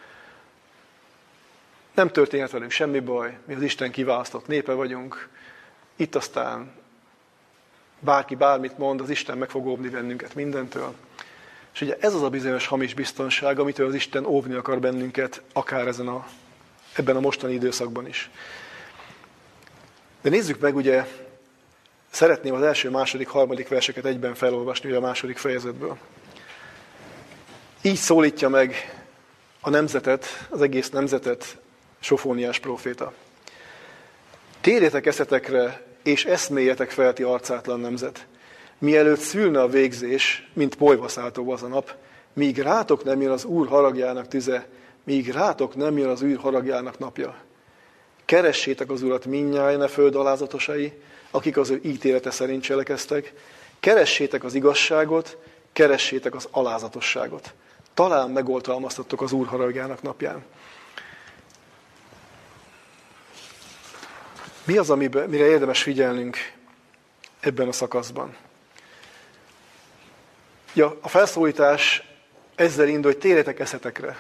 Nem történhet velünk semmi baj, mi az Isten kiválasztott népe vagyunk, itt aztán bárki bármit mond, az Isten meg fog óvni bennünket mindentől. És ugye ez az a bizonyos hamis biztonság, amitől az Isten óvni akar bennünket, akár ezen a, ebben a mostani időszakban is. De nézzük meg, ugye szeretném az első, második, harmadik verseket egyben felolvasni ugye a második fejezetből. Így szólítja meg a nemzetet, az egész nemzetet Sofóniás próféta. Térjetek eszetekre, és eszméljetek fel ti arcátlan nemzet, mielőtt szülne a végzés, mint polyvaszáltó az a nap, míg rátok nem jön az Úr haragjának tüze, míg rátok nem jön az Úr haragjának napja. Keressétek az Urat minnyáján a föld alázatosai, akik az ő ítélete szerint cselekeztek, keressétek az igazságot, keressétek az alázatosságot. Talán megoltalmaztattok az Úr haragjának napján. Mi az, amire érdemes figyelnünk ebben a szakaszban? Ja, a felszólítás ezzel indul, hogy térjetek eszetekre.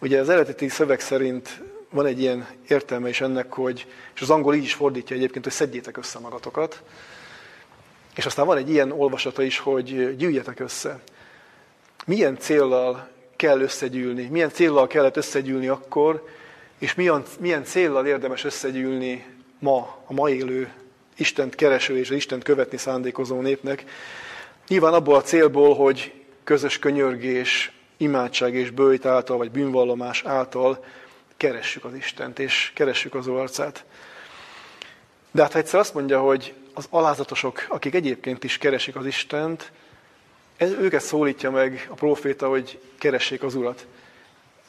Ugye az eredeti szöveg szerint van egy ilyen értelme is ennek, hogy, és az angol így is fordítja egyébként, hogy szedjétek össze magatokat. És aztán van egy ilyen olvasata is, hogy gyűjjetek össze. Milyen céllal kell összegyűlni? Milyen céllal kellett összegyűlni akkor, és milyen, milyen céllal érdemes összegyűlni ma, a ma élő Istent kereső és az Istent követni szándékozó népnek. Nyilván abból a célból, hogy közös könyörgés, imádság és bőjt által, vagy bűnvallomás által keressük az Istent, és keressük az arcát. De hát ha egyszer azt mondja, hogy az alázatosok, akik egyébként is keresik az Istent, ez, őket szólítja meg a proféta, hogy keressék az Urat.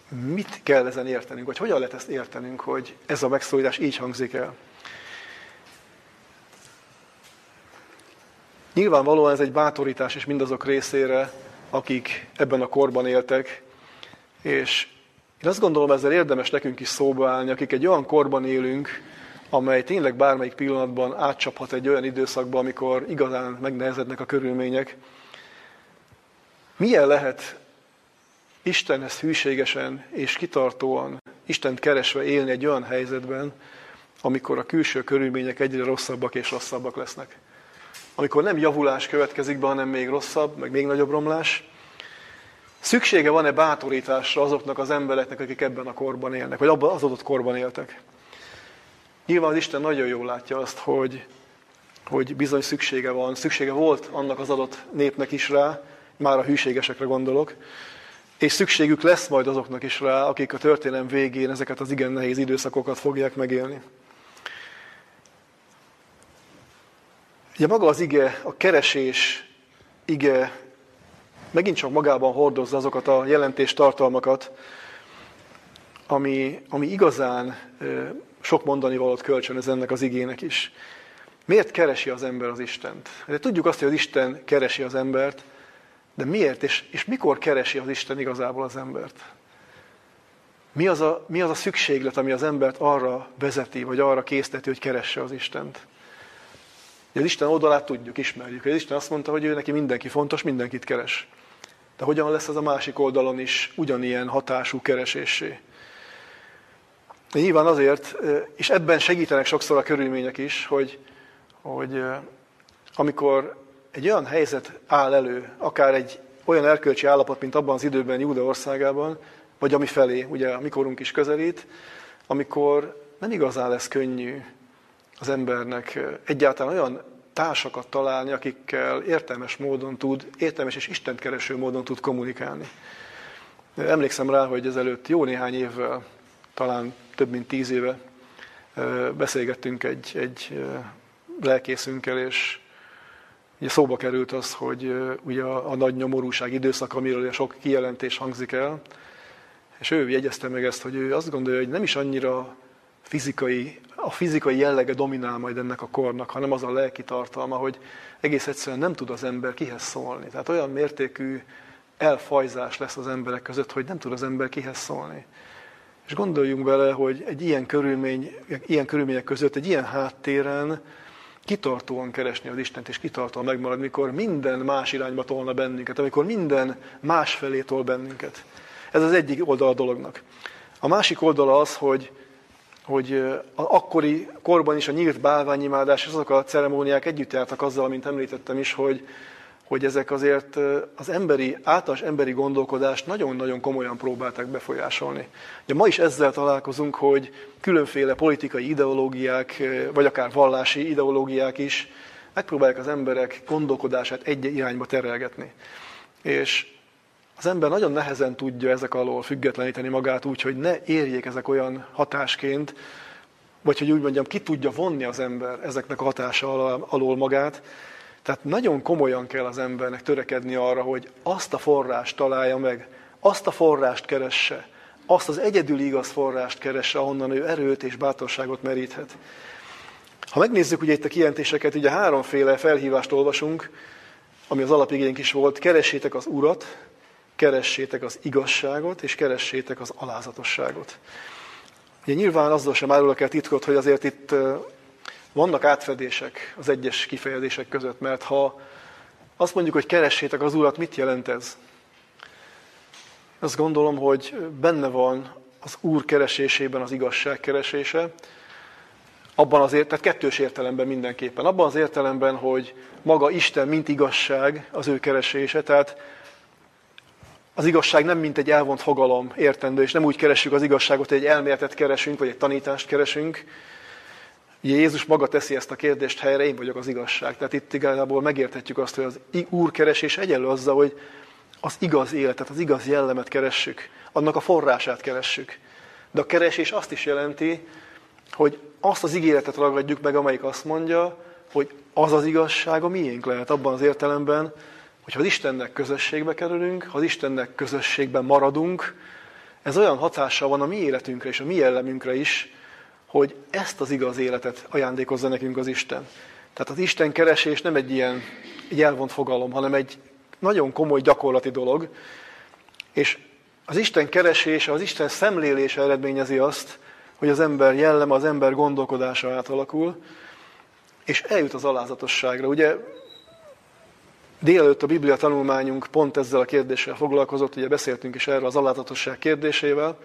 Mit kell ezen értenünk, vagy hogyan lehet ezt értenünk, hogy ez a megszólítás így hangzik el? Nyilvánvalóan ez egy bátorítás is mindazok részére, akik ebben a korban éltek, és én azt gondolom, ezzel érdemes nekünk is szóba állni, akik egy olyan korban élünk, amely tényleg bármelyik pillanatban átcsaphat egy olyan időszakba, amikor igazán megnehezednek a körülmények. Milyen lehet Istenhez hűségesen és kitartóan, Istent keresve élni egy olyan helyzetben, amikor a külső körülmények egyre rosszabbak és rosszabbak lesznek? Amikor nem javulás következik be, hanem még rosszabb, meg még nagyobb romlás, Szüksége van-e bátorításra azoknak az embereknek, akik ebben a korban élnek, vagy abban az adott korban éltek? Nyilván az Isten nagyon jól látja azt, hogy, hogy bizony szüksége van, szüksége volt annak az adott népnek is rá, már a hűségesekre gondolok, és szükségük lesz majd azoknak is rá, akik a történelem végén ezeket az igen nehéz időszakokat fogják megélni. Ugye maga az ige, a keresés ige megint csak magában hordozza azokat a jelentés tartalmakat, ami, ami igazán sok mondani valót kölcsönöz ennek az igének is. Miért keresi az ember az Istent? De tudjuk azt, hogy az Isten keresi az embert, de miért és, és mikor keresi az Isten igazából az embert? Mi az, a, mi az a szükséglet, ami az embert arra vezeti, vagy arra készteti, hogy keresse az Istent? Az Isten oldalát tudjuk, ismerjük. Az Isten azt mondta, hogy ő neki mindenki fontos, mindenkit keres. De hogyan lesz ez a másik oldalon is ugyanilyen hatású keresésé? Nyilván azért, és ebben segítenek sokszor a körülmények is, hogy, hogy amikor egy olyan helyzet áll elő, akár egy olyan erkölcsi állapot, mint abban az időben Júda országában, vagy ami felé, ugye a mikorunk is közelít, amikor nem igazán lesz könnyű az embernek egyáltalán olyan társakat találni, akikkel értelmes módon tud, értelmes és Istent kereső módon tud kommunikálni. Emlékszem rá, hogy ezelőtt jó néhány évvel talán több mint tíz éve beszélgettünk egy, egy lelkészünkkel, és ugye szóba került az, hogy ugye a, a nagy nyomorúság időszak, amiről sok kijelentés hangzik el, és ő jegyezte meg ezt, hogy ő azt gondolja, hogy nem is annyira fizikai, a fizikai jellege dominál majd ennek a kornak, hanem az a lelki tartalma, hogy egész egyszerűen nem tud az ember kihez szólni. Tehát olyan mértékű elfajzás lesz az emberek között, hogy nem tud az ember kihez szólni. És gondoljunk bele, hogy egy ilyen, körülmény, ilyen körülmények között, egy ilyen háttéren kitartóan keresni az Istent, és kitartóan megmarad, mikor minden más irányba tolna bennünket, amikor minden más felé tol bennünket. Ez az egyik oldal a dolognak. A másik oldala az, hogy, hogy az akkori korban is a nyílt bálványimádás és azok a ceremóniák együtt jártak azzal, mint említettem is, hogy, hogy ezek azért az emberi, általános emberi gondolkodást nagyon-nagyon komolyan próbálták befolyásolni. Ugye ma is ezzel találkozunk, hogy különféle politikai ideológiák, vagy akár vallási ideológiák is megpróbálják az emberek gondolkodását egy irányba terelgetni. És az ember nagyon nehezen tudja ezek alól függetleníteni magát úgy, hogy ne érjék ezek olyan hatásként, vagy hogy úgy mondjam, ki tudja vonni az ember ezeknek a hatása alól magát, tehát nagyon komolyan kell az embernek törekedni arra, hogy azt a forrást találja meg, azt a forrást keresse, azt az egyedüli igaz forrást keresse, ahonnan ő erőt és bátorságot meríthet. Ha megnézzük ugye itt a kijelentéseket, ugye háromféle felhívást olvasunk, ami az alapigénk is volt, keressétek az Urat, keressétek az igazságot, és keressétek az alázatosságot. Ugye nyilván azzal sem árulok el titkot, hogy azért itt vannak átfedések az egyes kifejezések között, mert ha azt mondjuk, hogy keressétek az Urat, mit jelent ez? Azt gondolom, hogy benne van az Úr keresésében az igazság keresése, abban az ért, tehát kettős értelemben mindenképpen. Abban az értelemben, hogy maga Isten, mint igazság, az ő keresése, tehát az igazság nem mint egy elvont fogalom értendő, és nem úgy keressük az igazságot, hogy egy elméletet keresünk, vagy egy tanítást keresünk, Jézus maga teszi ezt a kérdést helyre, én vagyok az igazság. Tehát itt igazából megérthetjük azt, hogy az Úr keresés egyenlő azzal, hogy az igaz életet, az igaz jellemet keressük, annak a forrását keressük. De a keresés azt is jelenti, hogy azt az ígéretet ragadjuk meg, amelyik azt mondja, hogy az az igazság a miénk lehet abban az értelemben, hogy ha az Istennek közösségbe kerülünk, ha az Istennek közösségben maradunk, ez olyan hatással van a mi életünkre és a mi jellemünkre is, hogy ezt az igaz életet ajándékozza nekünk az Isten. Tehát az Isten keresés nem egy ilyen egy elvont fogalom, hanem egy nagyon komoly gyakorlati dolog. És az Isten keresése, az Isten szemlélése eredményezi azt, hogy az ember jelleme, az ember gondolkodása átalakul, és eljut az alázatosságra. Ugye délelőtt a Biblia tanulmányunk pont ezzel a kérdéssel foglalkozott, ugye beszéltünk is erről az alázatosság kérdésével,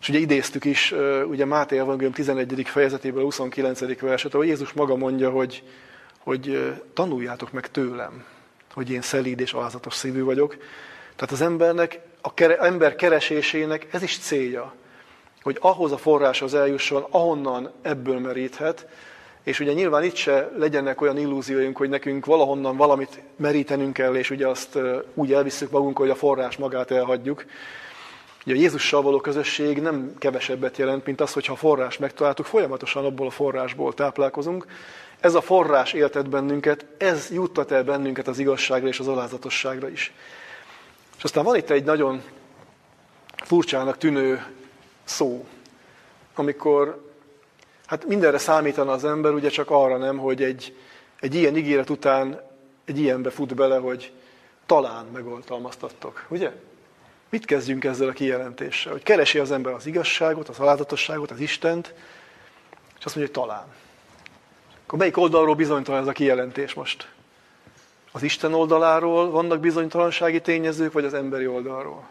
és ugye idéztük is, ugye Máté Evangélium 11. fejezetéből 29. verset, ahol Jézus maga mondja, hogy, hogy tanuljátok meg tőlem, hogy én szelíd és alázatos szívű vagyok. Tehát az embernek, a kere, ember keresésének ez is célja, hogy ahhoz a forráshoz eljusson, ahonnan ebből meríthet, és ugye nyilván itt se legyenek olyan illúzióink, hogy nekünk valahonnan valamit merítenünk kell, és ugye azt úgy elviszük magunk, hogy a forrás magát elhagyjuk, Ugye a Jézussal való közösség nem kevesebbet jelent, mint az, hogyha a forrás megtaláltuk, folyamatosan abból a forrásból táplálkozunk. Ez a forrás éltet bennünket, ez juttat el bennünket az igazságra és az alázatosságra is. És aztán van itt egy nagyon furcsának tűnő szó, amikor hát mindenre számítana az ember, ugye csak arra nem, hogy egy, egy ilyen ígéret után egy ilyenbe fut bele, hogy talán megoltalmaztattok, ugye? Mit kezdjünk ezzel a kijelentéssel? Hogy keresi az ember az igazságot, az alázatosságot, az Istent, és azt mondja, hogy talán. Akkor melyik oldalról bizonytalan ez a kijelentés most? Az Isten oldaláról vannak bizonytalansági tényezők, vagy az emberi oldalról?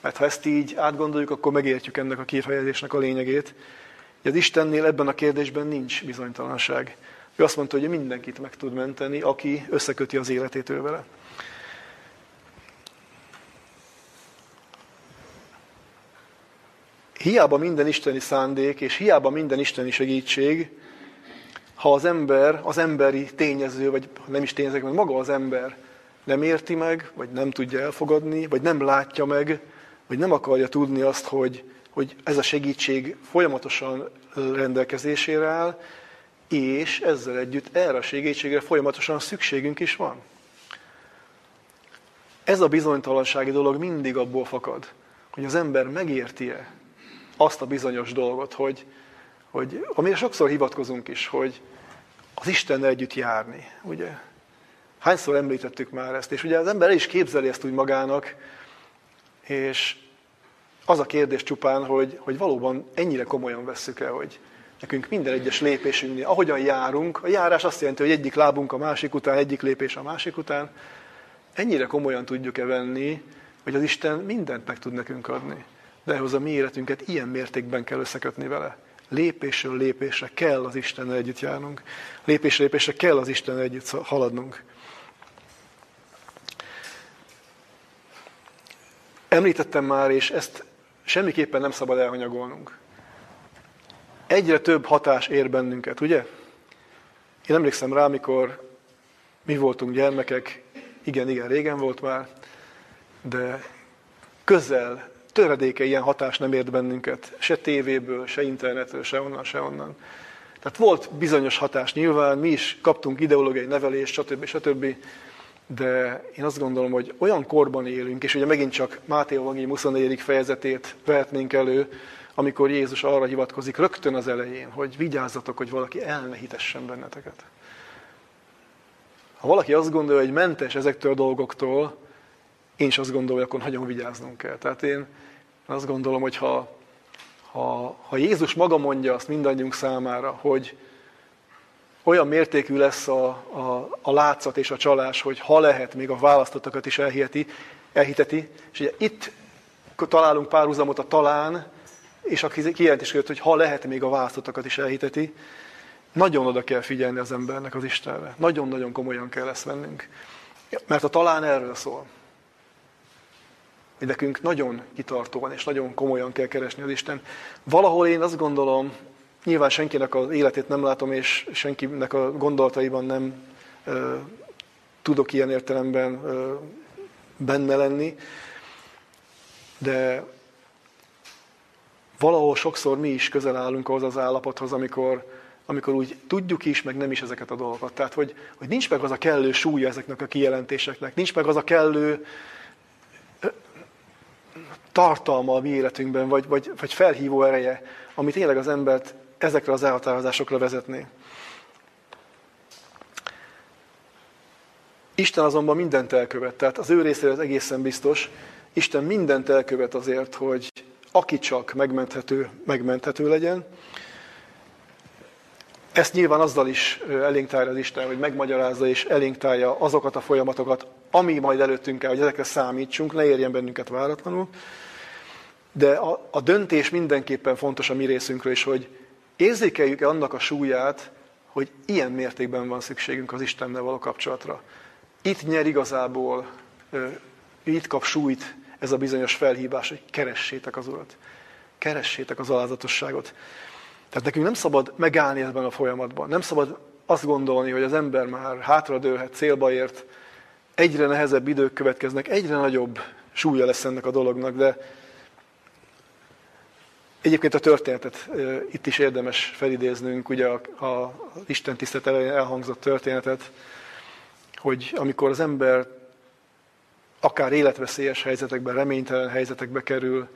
Mert ha ezt így átgondoljuk, akkor megértjük ennek a kifejezésnek a lényegét. Az Istennél ebben a kérdésben nincs bizonytalanság. Ő azt mondta, hogy mindenkit meg tud menteni, aki összeköti az életét ő vele. hiába minden isteni szándék, és hiába minden isteni segítség, ha az ember, az emberi tényező, vagy nem is tényező, meg maga az ember nem érti meg, vagy nem tudja elfogadni, vagy nem látja meg, vagy nem akarja tudni azt, hogy, hogy ez a segítség folyamatosan rendelkezésére áll, és ezzel együtt erre a segítségre folyamatosan szükségünk is van. Ez a bizonytalansági dolog mindig abból fakad, hogy az ember megérti-e azt a bizonyos dolgot, hogy, hogy amire sokszor hivatkozunk is, hogy az Istennel együtt járni, ugye? Hányszor említettük már ezt, és ugye az ember is képzeli ezt úgy magának, és az a kérdés csupán, hogy, hogy valóban ennyire komolyan vesszük el, hogy nekünk minden egyes lépésünknél, ahogyan járunk, a járás azt jelenti, hogy egyik lábunk a másik után, egyik lépés a másik után, ennyire komolyan tudjuk-e venni, hogy az Isten mindent meg tud nekünk adni. De ehhez a mi életünket ilyen mértékben kell összekötni vele. Lépésről lépésre kell az Istennel együtt járnunk. Lépésről lépésre kell az Istennel együtt haladnunk. Említettem már, és ezt semmiképpen nem szabad elhanyagolnunk. Egyre több hatás ér bennünket, ugye? Én emlékszem rá, amikor mi voltunk gyermekek, igen, igen, régen volt már, de közel, töredéke ilyen hatás nem ért bennünket, se tévéből, se internetről, se onnan, se onnan. Tehát volt bizonyos hatás nyilván, mi is kaptunk ideológiai nevelést, stb. stb. De én azt gondolom, hogy olyan korban élünk, és ugye megint csak Máté Evangélium 24. fejezetét vehetnénk elő, amikor Jézus arra hivatkozik rögtön az elején, hogy vigyázzatok, hogy valaki el ne hitessen benneteket. Ha valaki azt gondolja, hogy mentes ezektől a dolgoktól, én is azt gondolom, hogy akkor nagyon vigyáznunk kell. Tehát én azt gondolom, hogy ha, ha, ha Jézus maga mondja azt mindannyiunk számára, hogy olyan mértékű lesz a, a, a látszat és a csalás, hogy ha lehet, még a választottakat is elhiheti, elhiteti. És ugye itt találunk párhuzamot a talán, és a kijelentés között, hogy ha lehet, még a választottakat is elhiteti. Nagyon oda kell figyelni az embernek az Istenre. Nagyon-nagyon komolyan kell ezt vennünk. Mert a talán erről szól. Hogy nekünk nagyon kitartóan és nagyon komolyan kell keresni az Isten. Valahol én azt gondolom, nyilván senkinek az életét nem látom, és senkinek a gondolataiban nem ö, tudok ilyen értelemben ö, benne lenni, de valahol sokszor mi is közel állunk ahhoz az állapothoz, amikor, amikor úgy tudjuk is, meg nem is ezeket a dolgokat. Tehát, hogy, hogy nincs meg az a kellő súlya ezeknek a kijelentéseknek, nincs meg az a kellő tartalma a mi életünkben, vagy, vagy, vagy felhívó ereje, ami tényleg az embert ezekre az elhatározásokra vezetné. Isten azonban mindent elkövet, tehát az ő részére ez egészen biztos. Isten mindent elkövet azért, hogy aki csak megmenthető, megmenthető legyen. Ezt nyilván azzal is elénk tárja az Isten, hogy megmagyarázza és elénk tárja azokat a folyamatokat, ami majd előttünk kell, hogy ezekre számítsunk, ne érjen bennünket váratlanul. De a, a döntés mindenképpen fontos a mi részünkről is, hogy érzékeljük-e annak a súlyát, hogy ilyen mértékben van szükségünk az Istennel való kapcsolatra. Itt nyer igazából, itt kap súlyt ez a bizonyos felhívás, hogy keressétek az Urat. Keressétek az alázatosságot. Tehát nekünk nem szabad megállni ebben a folyamatban. Nem szabad azt gondolni, hogy az ember már hátradőlhet, célba ért, egyre nehezebb idők következnek, egyre nagyobb súlya lesz ennek a dolognak, de egyébként a történetet itt is érdemes felidéznünk, ugye a, Isten tisztelet elején elhangzott történetet, hogy amikor az ember akár életveszélyes helyzetekben, reménytelen helyzetekbe kerül,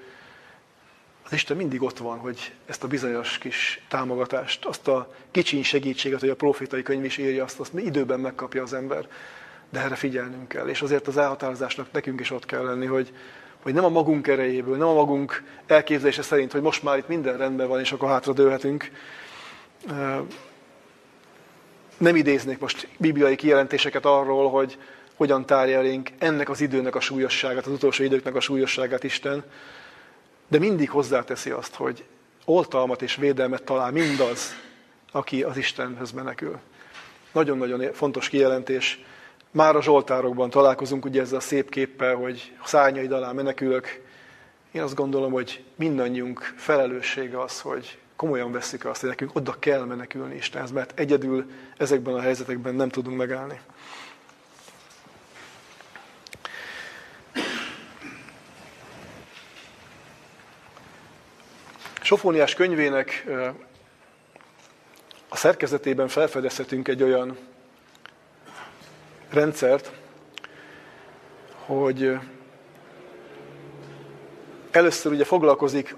az Isten mindig ott van, hogy ezt a bizonyos kis támogatást, azt a kicsiny segítséget, hogy a profétai könyv is írja, azt, azt időben megkapja az ember. De erre figyelnünk kell. És azért az elhatározásnak nekünk is ott kell lenni, hogy, hogy nem a magunk erejéből, nem a magunk elképzelése szerint, hogy most már itt minden rendben van, és akkor hátra dőlhetünk. Nem idéznék most bibliai kijelentéseket arról, hogy hogyan tárja elénk ennek az időnek a súlyosságát, az utolsó időknek a súlyosságát Isten, de mindig hozzáteszi azt, hogy oltalmat és védelmet talál mindaz, aki az Istenhez menekül. Nagyon-nagyon fontos kijelentés. Már a Zsoltárokban találkozunk ugye ezzel a szép képpel, hogy szárnyaid alá menekülök. Én azt gondolom, hogy mindannyiunk felelőssége az, hogy komolyan veszik azt, hogy nekünk oda kell menekülni Istenhez, mert egyedül ezekben a helyzetekben nem tudunk megállni. Sofóniás könyvének a szerkezetében felfedezhetünk egy olyan rendszert, hogy először ugye foglalkozik,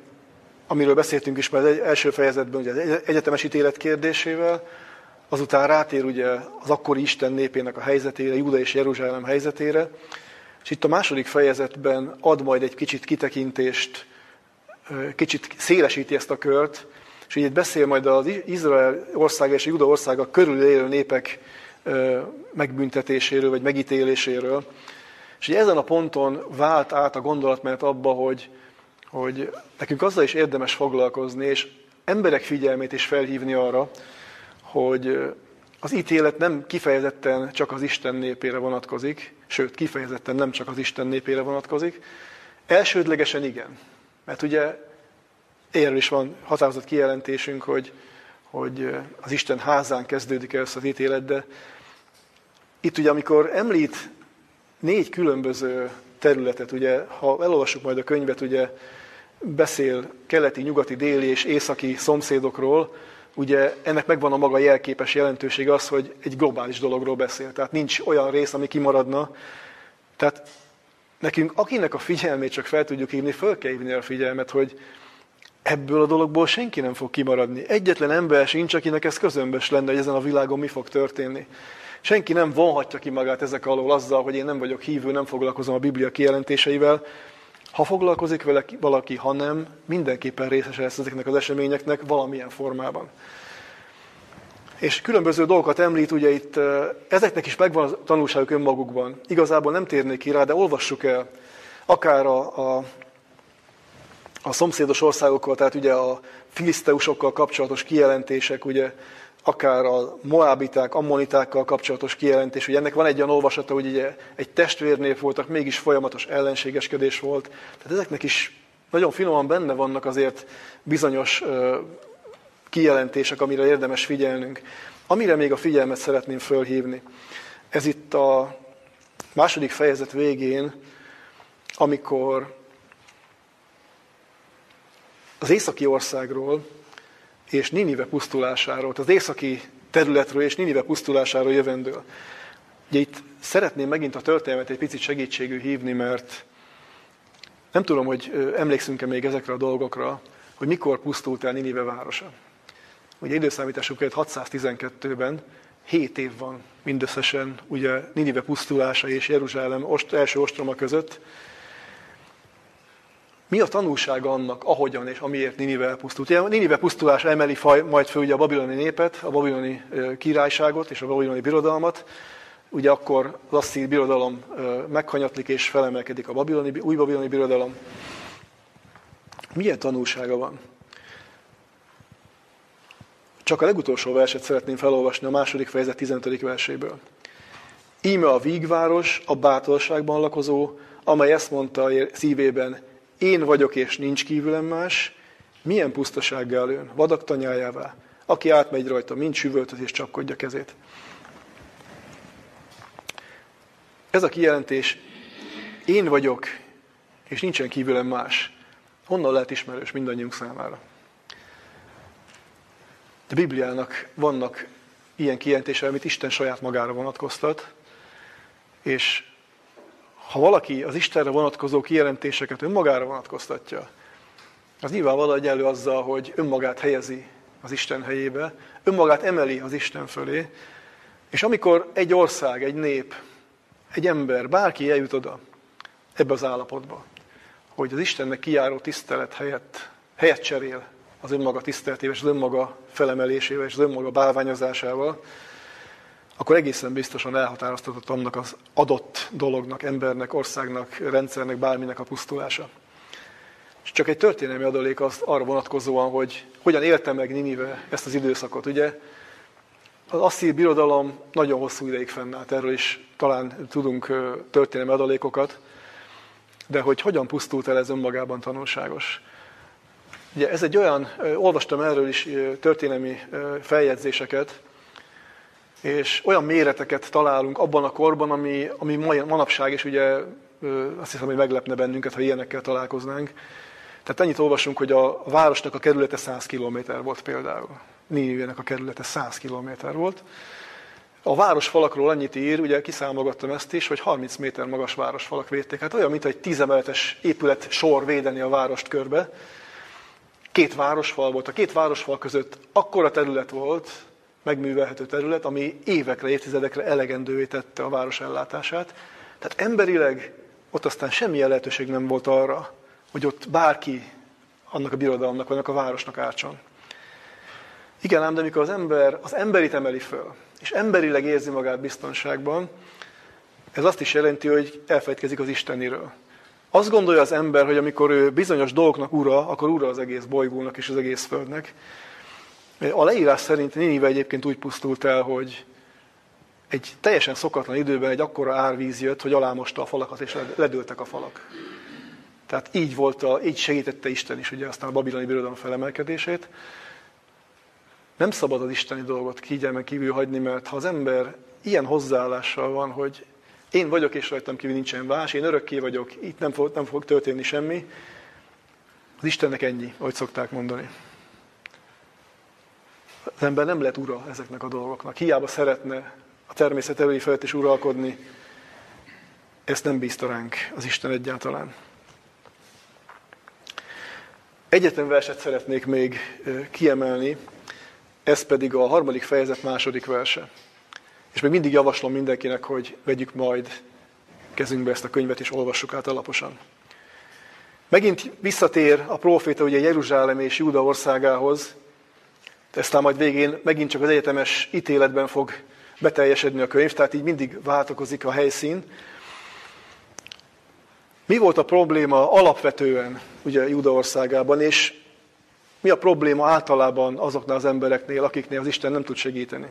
amiről beszéltünk is már az első fejezetben, ugye az egyetemes ítélet kérdésével, azután rátér ugye az akkori Isten népének a helyzetére, Júda és Jeruzsálem helyzetére, és itt a második fejezetben ad majd egy kicsit kitekintést, kicsit szélesíti ezt a kört, és így beszél majd az Izrael országa és a Juda országa körül élő népek megbüntetéséről, vagy megítéléséről. És így ezen a ponton vált át a gondolatmenet abba, hogy, hogy nekünk azzal is érdemes foglalkozni, és emberek figyelmét is felhívni arra, hogy az ítélet nem kifejezetten csak az Isten népére vonatkozik, sőt, kifejezetten nem csak az Isten népére vonatkozik. Elsődlegesen igen. Mert ugye erről is van határozott kijelentésünk, hogy, hogy az Isten házán kezdődik el az ítélet, de itt ugye, amikor említ négy különböző területet, ugye, ha elolvassuk majd a könyvet, ugye beszél keleti, nyugati, déli és északi szomszédokról, ugye ennek megvan a maga jelképes jelentősége az, hogy egy globális dologról beszél. Tehát nincs olyan rész, ami kimaradna. Tehát nekünk, akinek a figyelmét csak fel tudjuk hívni, föl kell hívni a figyelmet, hogy ebből a dologból senki nem fog kimaradni. Egyetlen ember sincs, akinek ez közömbös lenne, hogy ezen a világon mi fog történni. Senki nem vonhatja ki magát ezek alól azzal, hogy én nem vagyok hívő, nem foglalkozom a Biblia kijelentéseivel. Ha foglalkozik vele valaki, ha nem, mindenképpen részes lesz ezeknek az eseményeknek valamilyen formában. És különböző dolgokat említ, ugye itt ezeknek is megvan a tanulságuk önmagukban. Igazából nem térnék ki rá, de olvassuk el akár a, a, a szomszédos országokkal, tehát ugye a filiszteusokkal kapcsolatos kijelentések, ugye akár a moábiták, ammonitákkal kapcsolatos kijelentés, hogy ennek van egy olyan olvasata, hogy ugye egy testvérnév voltak, mégis folyamatos ellenségeskedés volt. Tehát ezeknek is nagyon finoman benne vannak azért bizonyos kijelentések, amire érdemes figyelnünk. Amire még a figyelmet szeretném fölhívni. Ez itt a második fejezet végén, amikor az északi országról és Ninive pusztulásáról, az északi területről és Ninive pusztulásáról jövendől. Ugye itt szeretném megint a történelmet egy picit segítségű hívni, mert nem tudom, hogy emlékszünk-e még ezekre a dolgokra, hogy mikor pusztult el Ninive városa. Ugye időszámításunk 612-ben 7 év van mindösszesen ugye Ninive pusztulása és Jeruzsálem első ostroma között, mi a tanulsága annak, ahogyan és amiért Ninive elpusztult? Ugye, Ninive pusztulása emeli faj, majd föl ugye a babiloni népet, a babiloni királyságot és a babiloni birodalmat. Ugye akkor az asszír birodalom meghanyatlik és felemelkedik a babiloni, új babiloni birodalom. Milyen tanulsága van? Csak a legutolsó verset szeretném felolvasni a második fejezet 15. verséből. Íme a vígváros, a bátorságban lakozó, amely ezt mondta szívében, én vagyok és nincs kívülem más, milyen pusztasággal jön, vadak tanyájává, aki átmegy rajta, mind süvöltöz és csapkodja kezét. Ez a kijelentés, én vagyok, és nincsen kívülem más. Honnan lehet ismerős mindannyiunk számára? A Bibliának vannak ilyen kijelentései, amit Isten saját magára vonatkoztat, és valaki az Istenre vonatkozó kijelentéseket önmagára vonatkoztatja, az nyilvánvaló elő azzal, hogy önmagát helyezi az Isten helyébe, önmagát emeli az Isten fölé, és amikor egy ország, egy nép, egy ember, bárki eljut oda, ebbe az állapotba, hogy az Istennek kijáró tisztelet helyett, helyett cserél az önmaga tiszteletével, és az önmaga felemelésével, és az önmaga bálványozásával, akkor egészen biztosan elhatároztatott annak az adott dolognak, embernek, országnak, rendszernek, bárminek a pusztulása. És csak egy történelmi adalék az arra vonatkozóan, hogy hogyan élte meg Ninive ezt az időszakot. Ugye az asszír birodalom nagyon hosszú ideig fennállt, erről is talán tudunk történelmi adalékokat, de hogy hogyan pusztult el ez önmagában tanulságos. Ugye ez egy olyan, olvastam erről is történelmi feljegyzéseket, és olyan méreteket találunk abban a korban, ami, ami manapság is ugye azt hiszem, hogy meglepne bennünket, ha ilyenekkel találkoznánk. Tehát annyit olvasunk, hogy a városnak a kerülete 100 km volt például. Nínivének a kerülete 100 km volt. A városfalakról annyit ír, ugye kiszámolgattam ezt is, hogy 30 méter magas városfalak védték. Hát olyan, mint egy tízemeletes épület sor védeni a várost körbe. Két városfal volt. A két városfal között akkora terület volt, megművelhető terület, ami évekre, évtizedekre elegendővé tette a város ellátását. Tehát emberileg ott aztán semmilyen lehetőség nem volt arra, hogy ott bárki annak a birodalomnak, annak a városnak ártson. Igen, ám de amikor az ember az emberit emeli föl, és emberileg érzi magát biztonságban, ez azt is jelenti, hogy elfelejtkezik az Isteniről. Azt gondolja az ember, hogy amikor ő bizonyos dolgoknak ura, akkor ura az egész bolygónak és az egész földnek. A leírás szerint Ninive egyébként úgy pusztult el, hogy egy teljesen szokatlan időben egy akkora árvíz jött, hogy alámosta a falakat, és ledőltek a falak. Tehát így, volt a, így segítette Isten is ugye aztán a babiloni birodalom felemelkedését. Nem szabad az isteni dolgot kígyelmen kívül hagyni, mert ha az ember ilyen hozzáállással van, hogy én vagyok, és rajtam kívül nincsen más, én örökké vagyok, itt nem fog, nem fog történni semmi, az Istennek ennyi, ahogy szokták mondani. Az ember nem lett ura ezeknek a dolgoknak. Hiába szeretne a természet erői felett is uralkodni, ezt nem bízta ránk az Isten egyáltalán. Egyetlen verset szeretnék még kiemelni, ez pedig a harmadik fejezet második verse. És még mindig javaslom mindenkinek, hogy vegyük majd kezünkbe ezt a könyvet, és olvassuk át alaposan. Megint visszatér a próféta ugye Jeruzsálem és Júda országához, aztán majd végén megint csak az egyetemes ítéletben fog beteljesedni a könyv, tehát így mindig változik a helyszín. Mi volt a probléma alapvetően ugye Júda országában, és mi a probléma általában azoknál az embereknél, akiknél az Isten nem tud segíteni?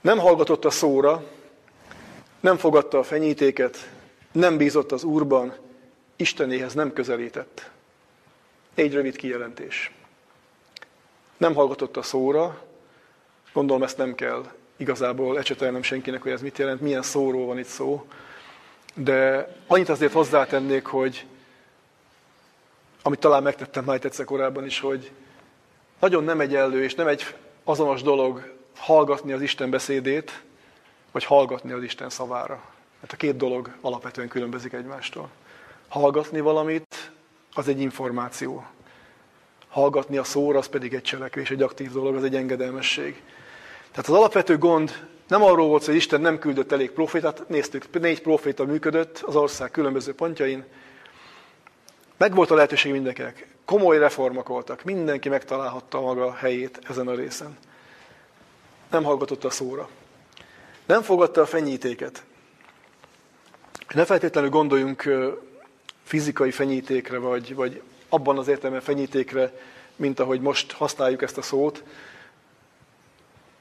Nem hallgatott a szóra, nem fogadta a fenyítéket, nem bízott az Úrban, Istenéhez nem közelített. Négy rövid kijelentés. Nem hallgatott a szóra, gondolom ezt nem kell igazából ecsetelnem senkinek, hogy ez mit jelent, milyen szóról van itt szó, de annyit azért hozzátennék, hogy amit talán megtettem már egyszer korábban is, hogy nagyon nem egyenlő és nem egy azonos dolog hallgatni az Isten beszédét, vagy hallgatni az Isten szavára. Mert a két dolog alapvetően különbözik egymástól. Hallgatni valamit, az egy információ. Hallgatni a szóra, az pedig egy cselekvés, egy aktív dolog, az egy engedelmesség. Tehát az alapvető gond nem arról volt, hogy Isten nem küldött elég profétát, néztük, négy proféta működött az ország különböző pontjain, meg volt a lehetőség mindenkinek. Komoly reformok voltak. Mindenki megtalálhatta maga helyét ezen a részen. Nem hallgatott a szóra. Nem fogadta a fenyítéket. Ne feltétlenül gondoljunk fizikai fenyítékre, vagy, vagy abban az értelemben fenyítékre, mint ahogy most használjuk ezt a szót.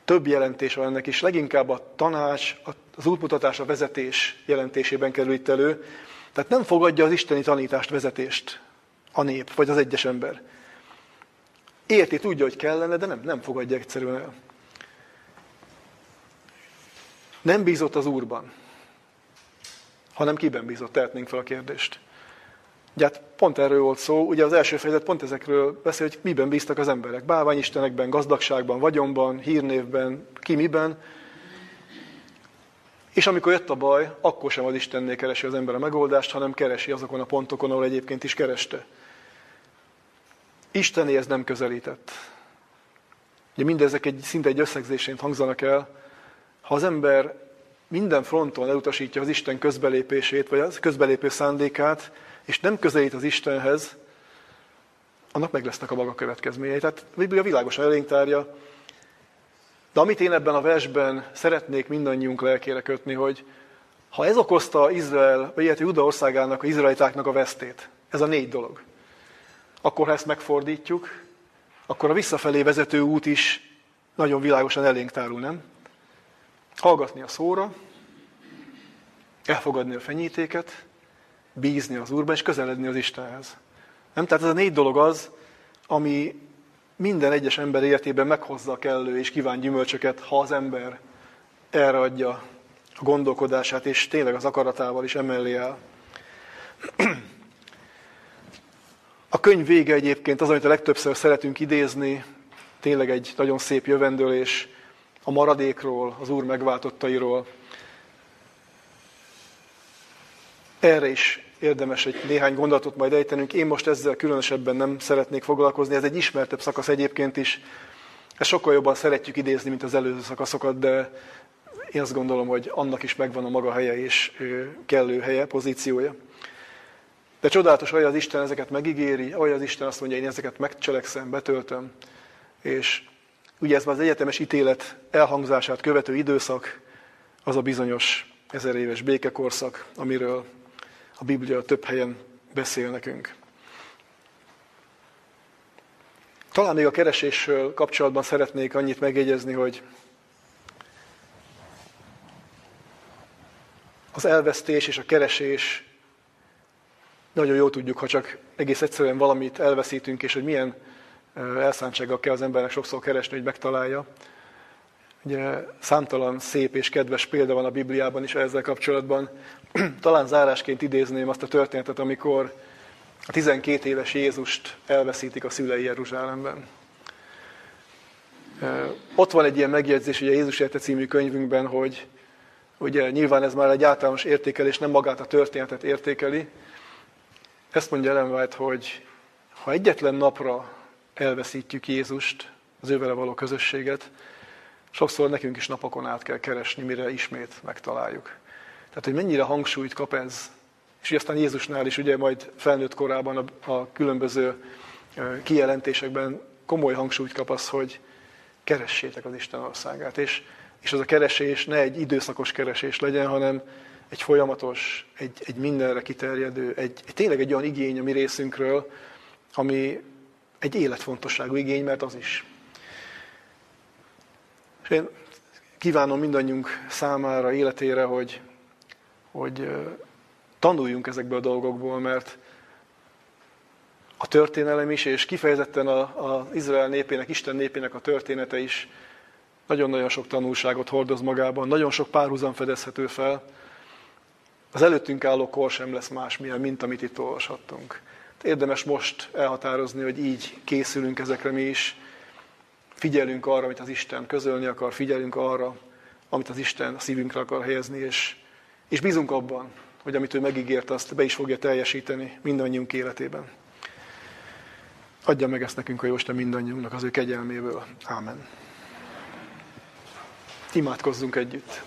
Több jelentés van ennek is, leginkább a tanács, az útmutatás, a vezetés jelentésében kerül itt elő, tehát nem fogadja az isteni tanítást, vezetést a nép, vagy az egyes ember. Érti, tudja, hogy kellene, de nem, nem fogadja egyszerűen el. Nem bízott az Úrban, hanem kiben bízott, tehetnénk fel a kérdést. Ugye hát pont erről volt szó, ugye az első fejezet pont ezekről beszél, hogy miben bíztak az emberek. Bálványistenekben, gazdagságban, vagyonban, hírnévben, ki miben. És amikor jött a baj, akkor sem az Istennél keresi az ember a megoldást, hanem keresi azokon a pontokon, ahol egyébként is kereste. Istenéhez nem közelített. Ugye mindezek egy, szinte egy összegzésén hangzanak el. Ha az ember minden fronton elutasítja az Isten közbelépését, vagy az közbelépő szándékát, és nem közelít az Istenhez, annak meg lesznek a maga következményei. Tehát a Biblia világosan elénk tárja, de amit én ebben a versben szeretnék mindannyiunk lelkére kötni, hogy ha ez okozta Izrael, vagy illetve Juda országának, a izraelitáknak a vesztét, ez a négy dolog, akkor ha ezt megfordítjuk, akkor a visszafelé vezető út is nagyon világosan elénk tárul, nem? Hallgatni a szóra, elfogadni a fenyítéket, bízni az Úrban, és közeledni az Istenhez. Nem? Tehát ez a négy dolog az, ami minden egyes ember életében meghozza a kellő és kíván gyümölcsöket, ha az ember erre adja a gondolkodását, és tényleg az akaratával is emellé el. könyv vége egyébként az, amit a legtöbbször szeretünk idézni, tényleg egy nagyon szép jövendőlés a maradékról, az Úr megváltottairól. Erre is érdemes egy néhány gondolatot majd ejtenünk. Én most ezzel különösebben nem szeretnék foglalkozni, ez egy ismertebb szakasz egyébként is. Ezt sokkal jobban szeretjük idézni, mint az előző szakaszokat, de én azt gondolom, hogy annak is megvan a maga helye és kellő helye, pozíciója. De csodálatos, hogy az Isten ezeket megígéri, hogy az Isten azt mondja, én ezeket megcselekszem, betöltöm. És ugye ez már az egyetemes ítélet elhangzását követő időszak, az a bizonyos ezer éves békekorszak, amiről a Biblia több helyen beszél nekünk. Talán még a keresésről kapcsolatban szeretnék annyit megjegyezni, hogy az elvesztés és a keresés nagyon jól tudjuk, ha csak egész egyszerűen valamit elveszítünk, és hogy milyen elszántsággal kell az embernek sokszor keresni, hogy megtalálja. Ugye számtalan szép és kedves példa van a Bibliában is ezzel kapcsolatban. Talán zárásként idézném azt a történetet, amikor a 12 éves Jézust elveszítik a szülei Jeruzsálemben. Ott van egy ilyen megjegyzés, ugye Jézus Érte című könyvünkben, hogy ugye nyilván ez már egy általános értékelés, nem magát a történetet értékeli. Ezt mondja Ellen hogy ha egyetlen napra elveszítjük Jézust, az ővele való közösséget, sokszor nekünk is napokon át kell keresni, mire ismét megtaláljuk. Tehát, hogy mennyire hangsúlyt kap ez, és aztán Jézusnál is ugye majd felnőtt korában a, a különböző kijelentésekben komoly hangsúlyt kap az, hogy keressétek az Isten országát. És, és az a keresés ne egy időszakos keresés legyen, hanem egy folyamatos, egy, egy mindenre kiterjedő, egy, egy tényleg egy olyan igény a mi részünkről, ami egy életfontosságú igény, mert az is. És én kívánom mindannyiunk számára, életére, hogy, hogy tanuljunk ezekből a dolgokból, mert a történelem is, és kifejezetten az Izrael népének, Isten népének a története is nagyon-nagyon sok tanulságot hordoz magában, nagyon sok párhuzam fedezhető fel. Az előttünk álló kor sem lesz másmilyen, mint amit itt olvashattunk. Érdemes most elhatározni, hogy így készülünk ezekre mi is. Figyelünk arra, amit az Isten közölni akar, figyelünk arra, amit az Isten a szívünkre akar helyezni, és, és bízunk abban, hogy amit ő megígért, azt be is fogja teljesíteni mindannyiunk életében. Adja meg ezt nekünk a Jóisten mindannyiunknak az ő kegyelméből. Ámen. Imádkozzunk együtt.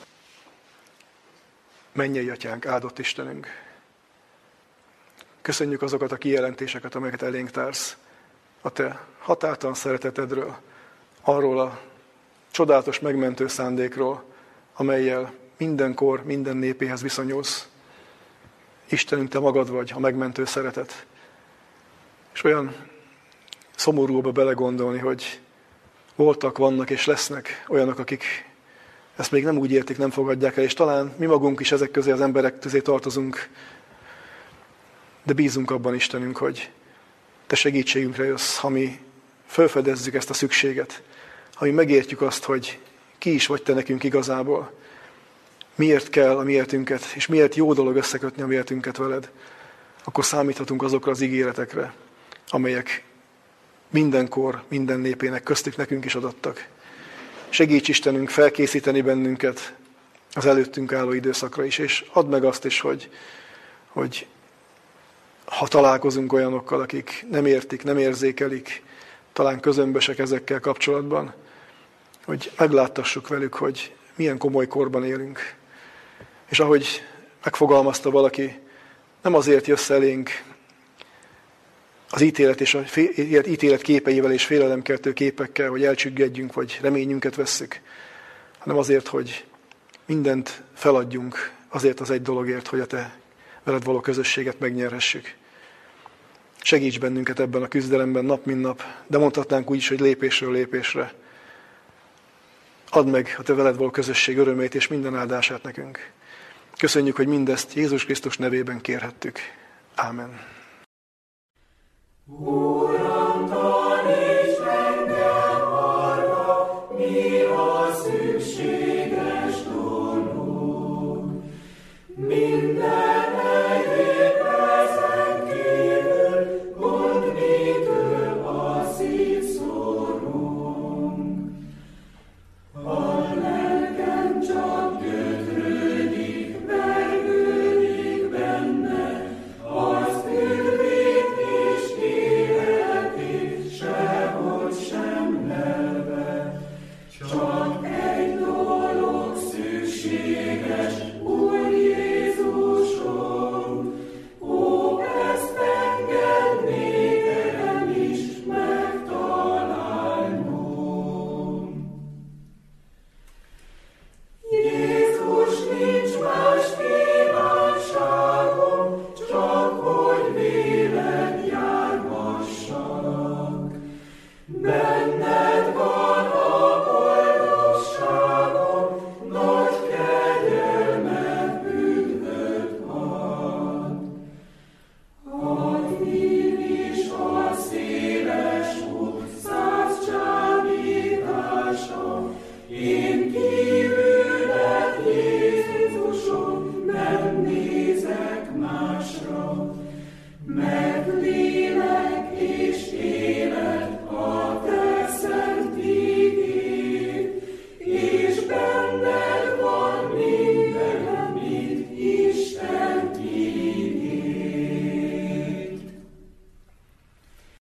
Mennyei atyánk, áldott Istenünk! Köszönjük azokat a kijelentéseket, amelyeket elénk társz a te határtalan szeretetedről, arról a csodálatos megmentő szándékról, amelyel mindenkor, minden népéhez viszonyulsz. Istenünk, te magad vagy, a megmentő szeretet. És olyan szomorúba belegondolni, hogy voltak, vannak és lesznek olyanok, akik ezt még nem úgy értik, nem fogadják el, és talán mi magunk is ezek közé az emberek közé tartozunk, de bízunk abban, Istenünk, hogy Te segítségünkre jössz, ha mi felfedezzük ezt a szükséget, ha mi megértjük azt, hogy ki is vagy Te nekünk igazából, miért kell a miértünket, és miért jó dolog összekötni a miértünket veled, akkor számíthatunk azokra az ígéretekre, amelyek mindenkor, minden népének köztük nekünk is adattak. Segíts Istenünk felkészíteni bennünket az előttünk álló időszakra is, és add meg azt is, hogy, hogy ha találkozunk olyanokkal, akik nem értik, nem érzékelik, talán közömbösek ezekkel kapcsolatban, hogy megláttassuk velük, hogy milyen komoly korban élünk. És ahogy megfogalmazta valaki, nem azért jössz elénk az ítélet és a ítélet képeivel és félelemkeltő képekkel, hogy elcsüggedjünk, vagy reményünket vesszük, hanem azért, hogy mindent feladjunk azért az egy dologért, hogy a te veled való közösséget megnyerhessük. Segíts bennünket ebben a küzdelemben nap, mint nap, de mondhatnánk úgy is, hogy lépésről lépésre. Add meg a te veled való közösség örömét és minden áldását nekünk. Köszönjük, hogy mindezt Jézus Krisztus nevében kérhettük. Ámen. Úr.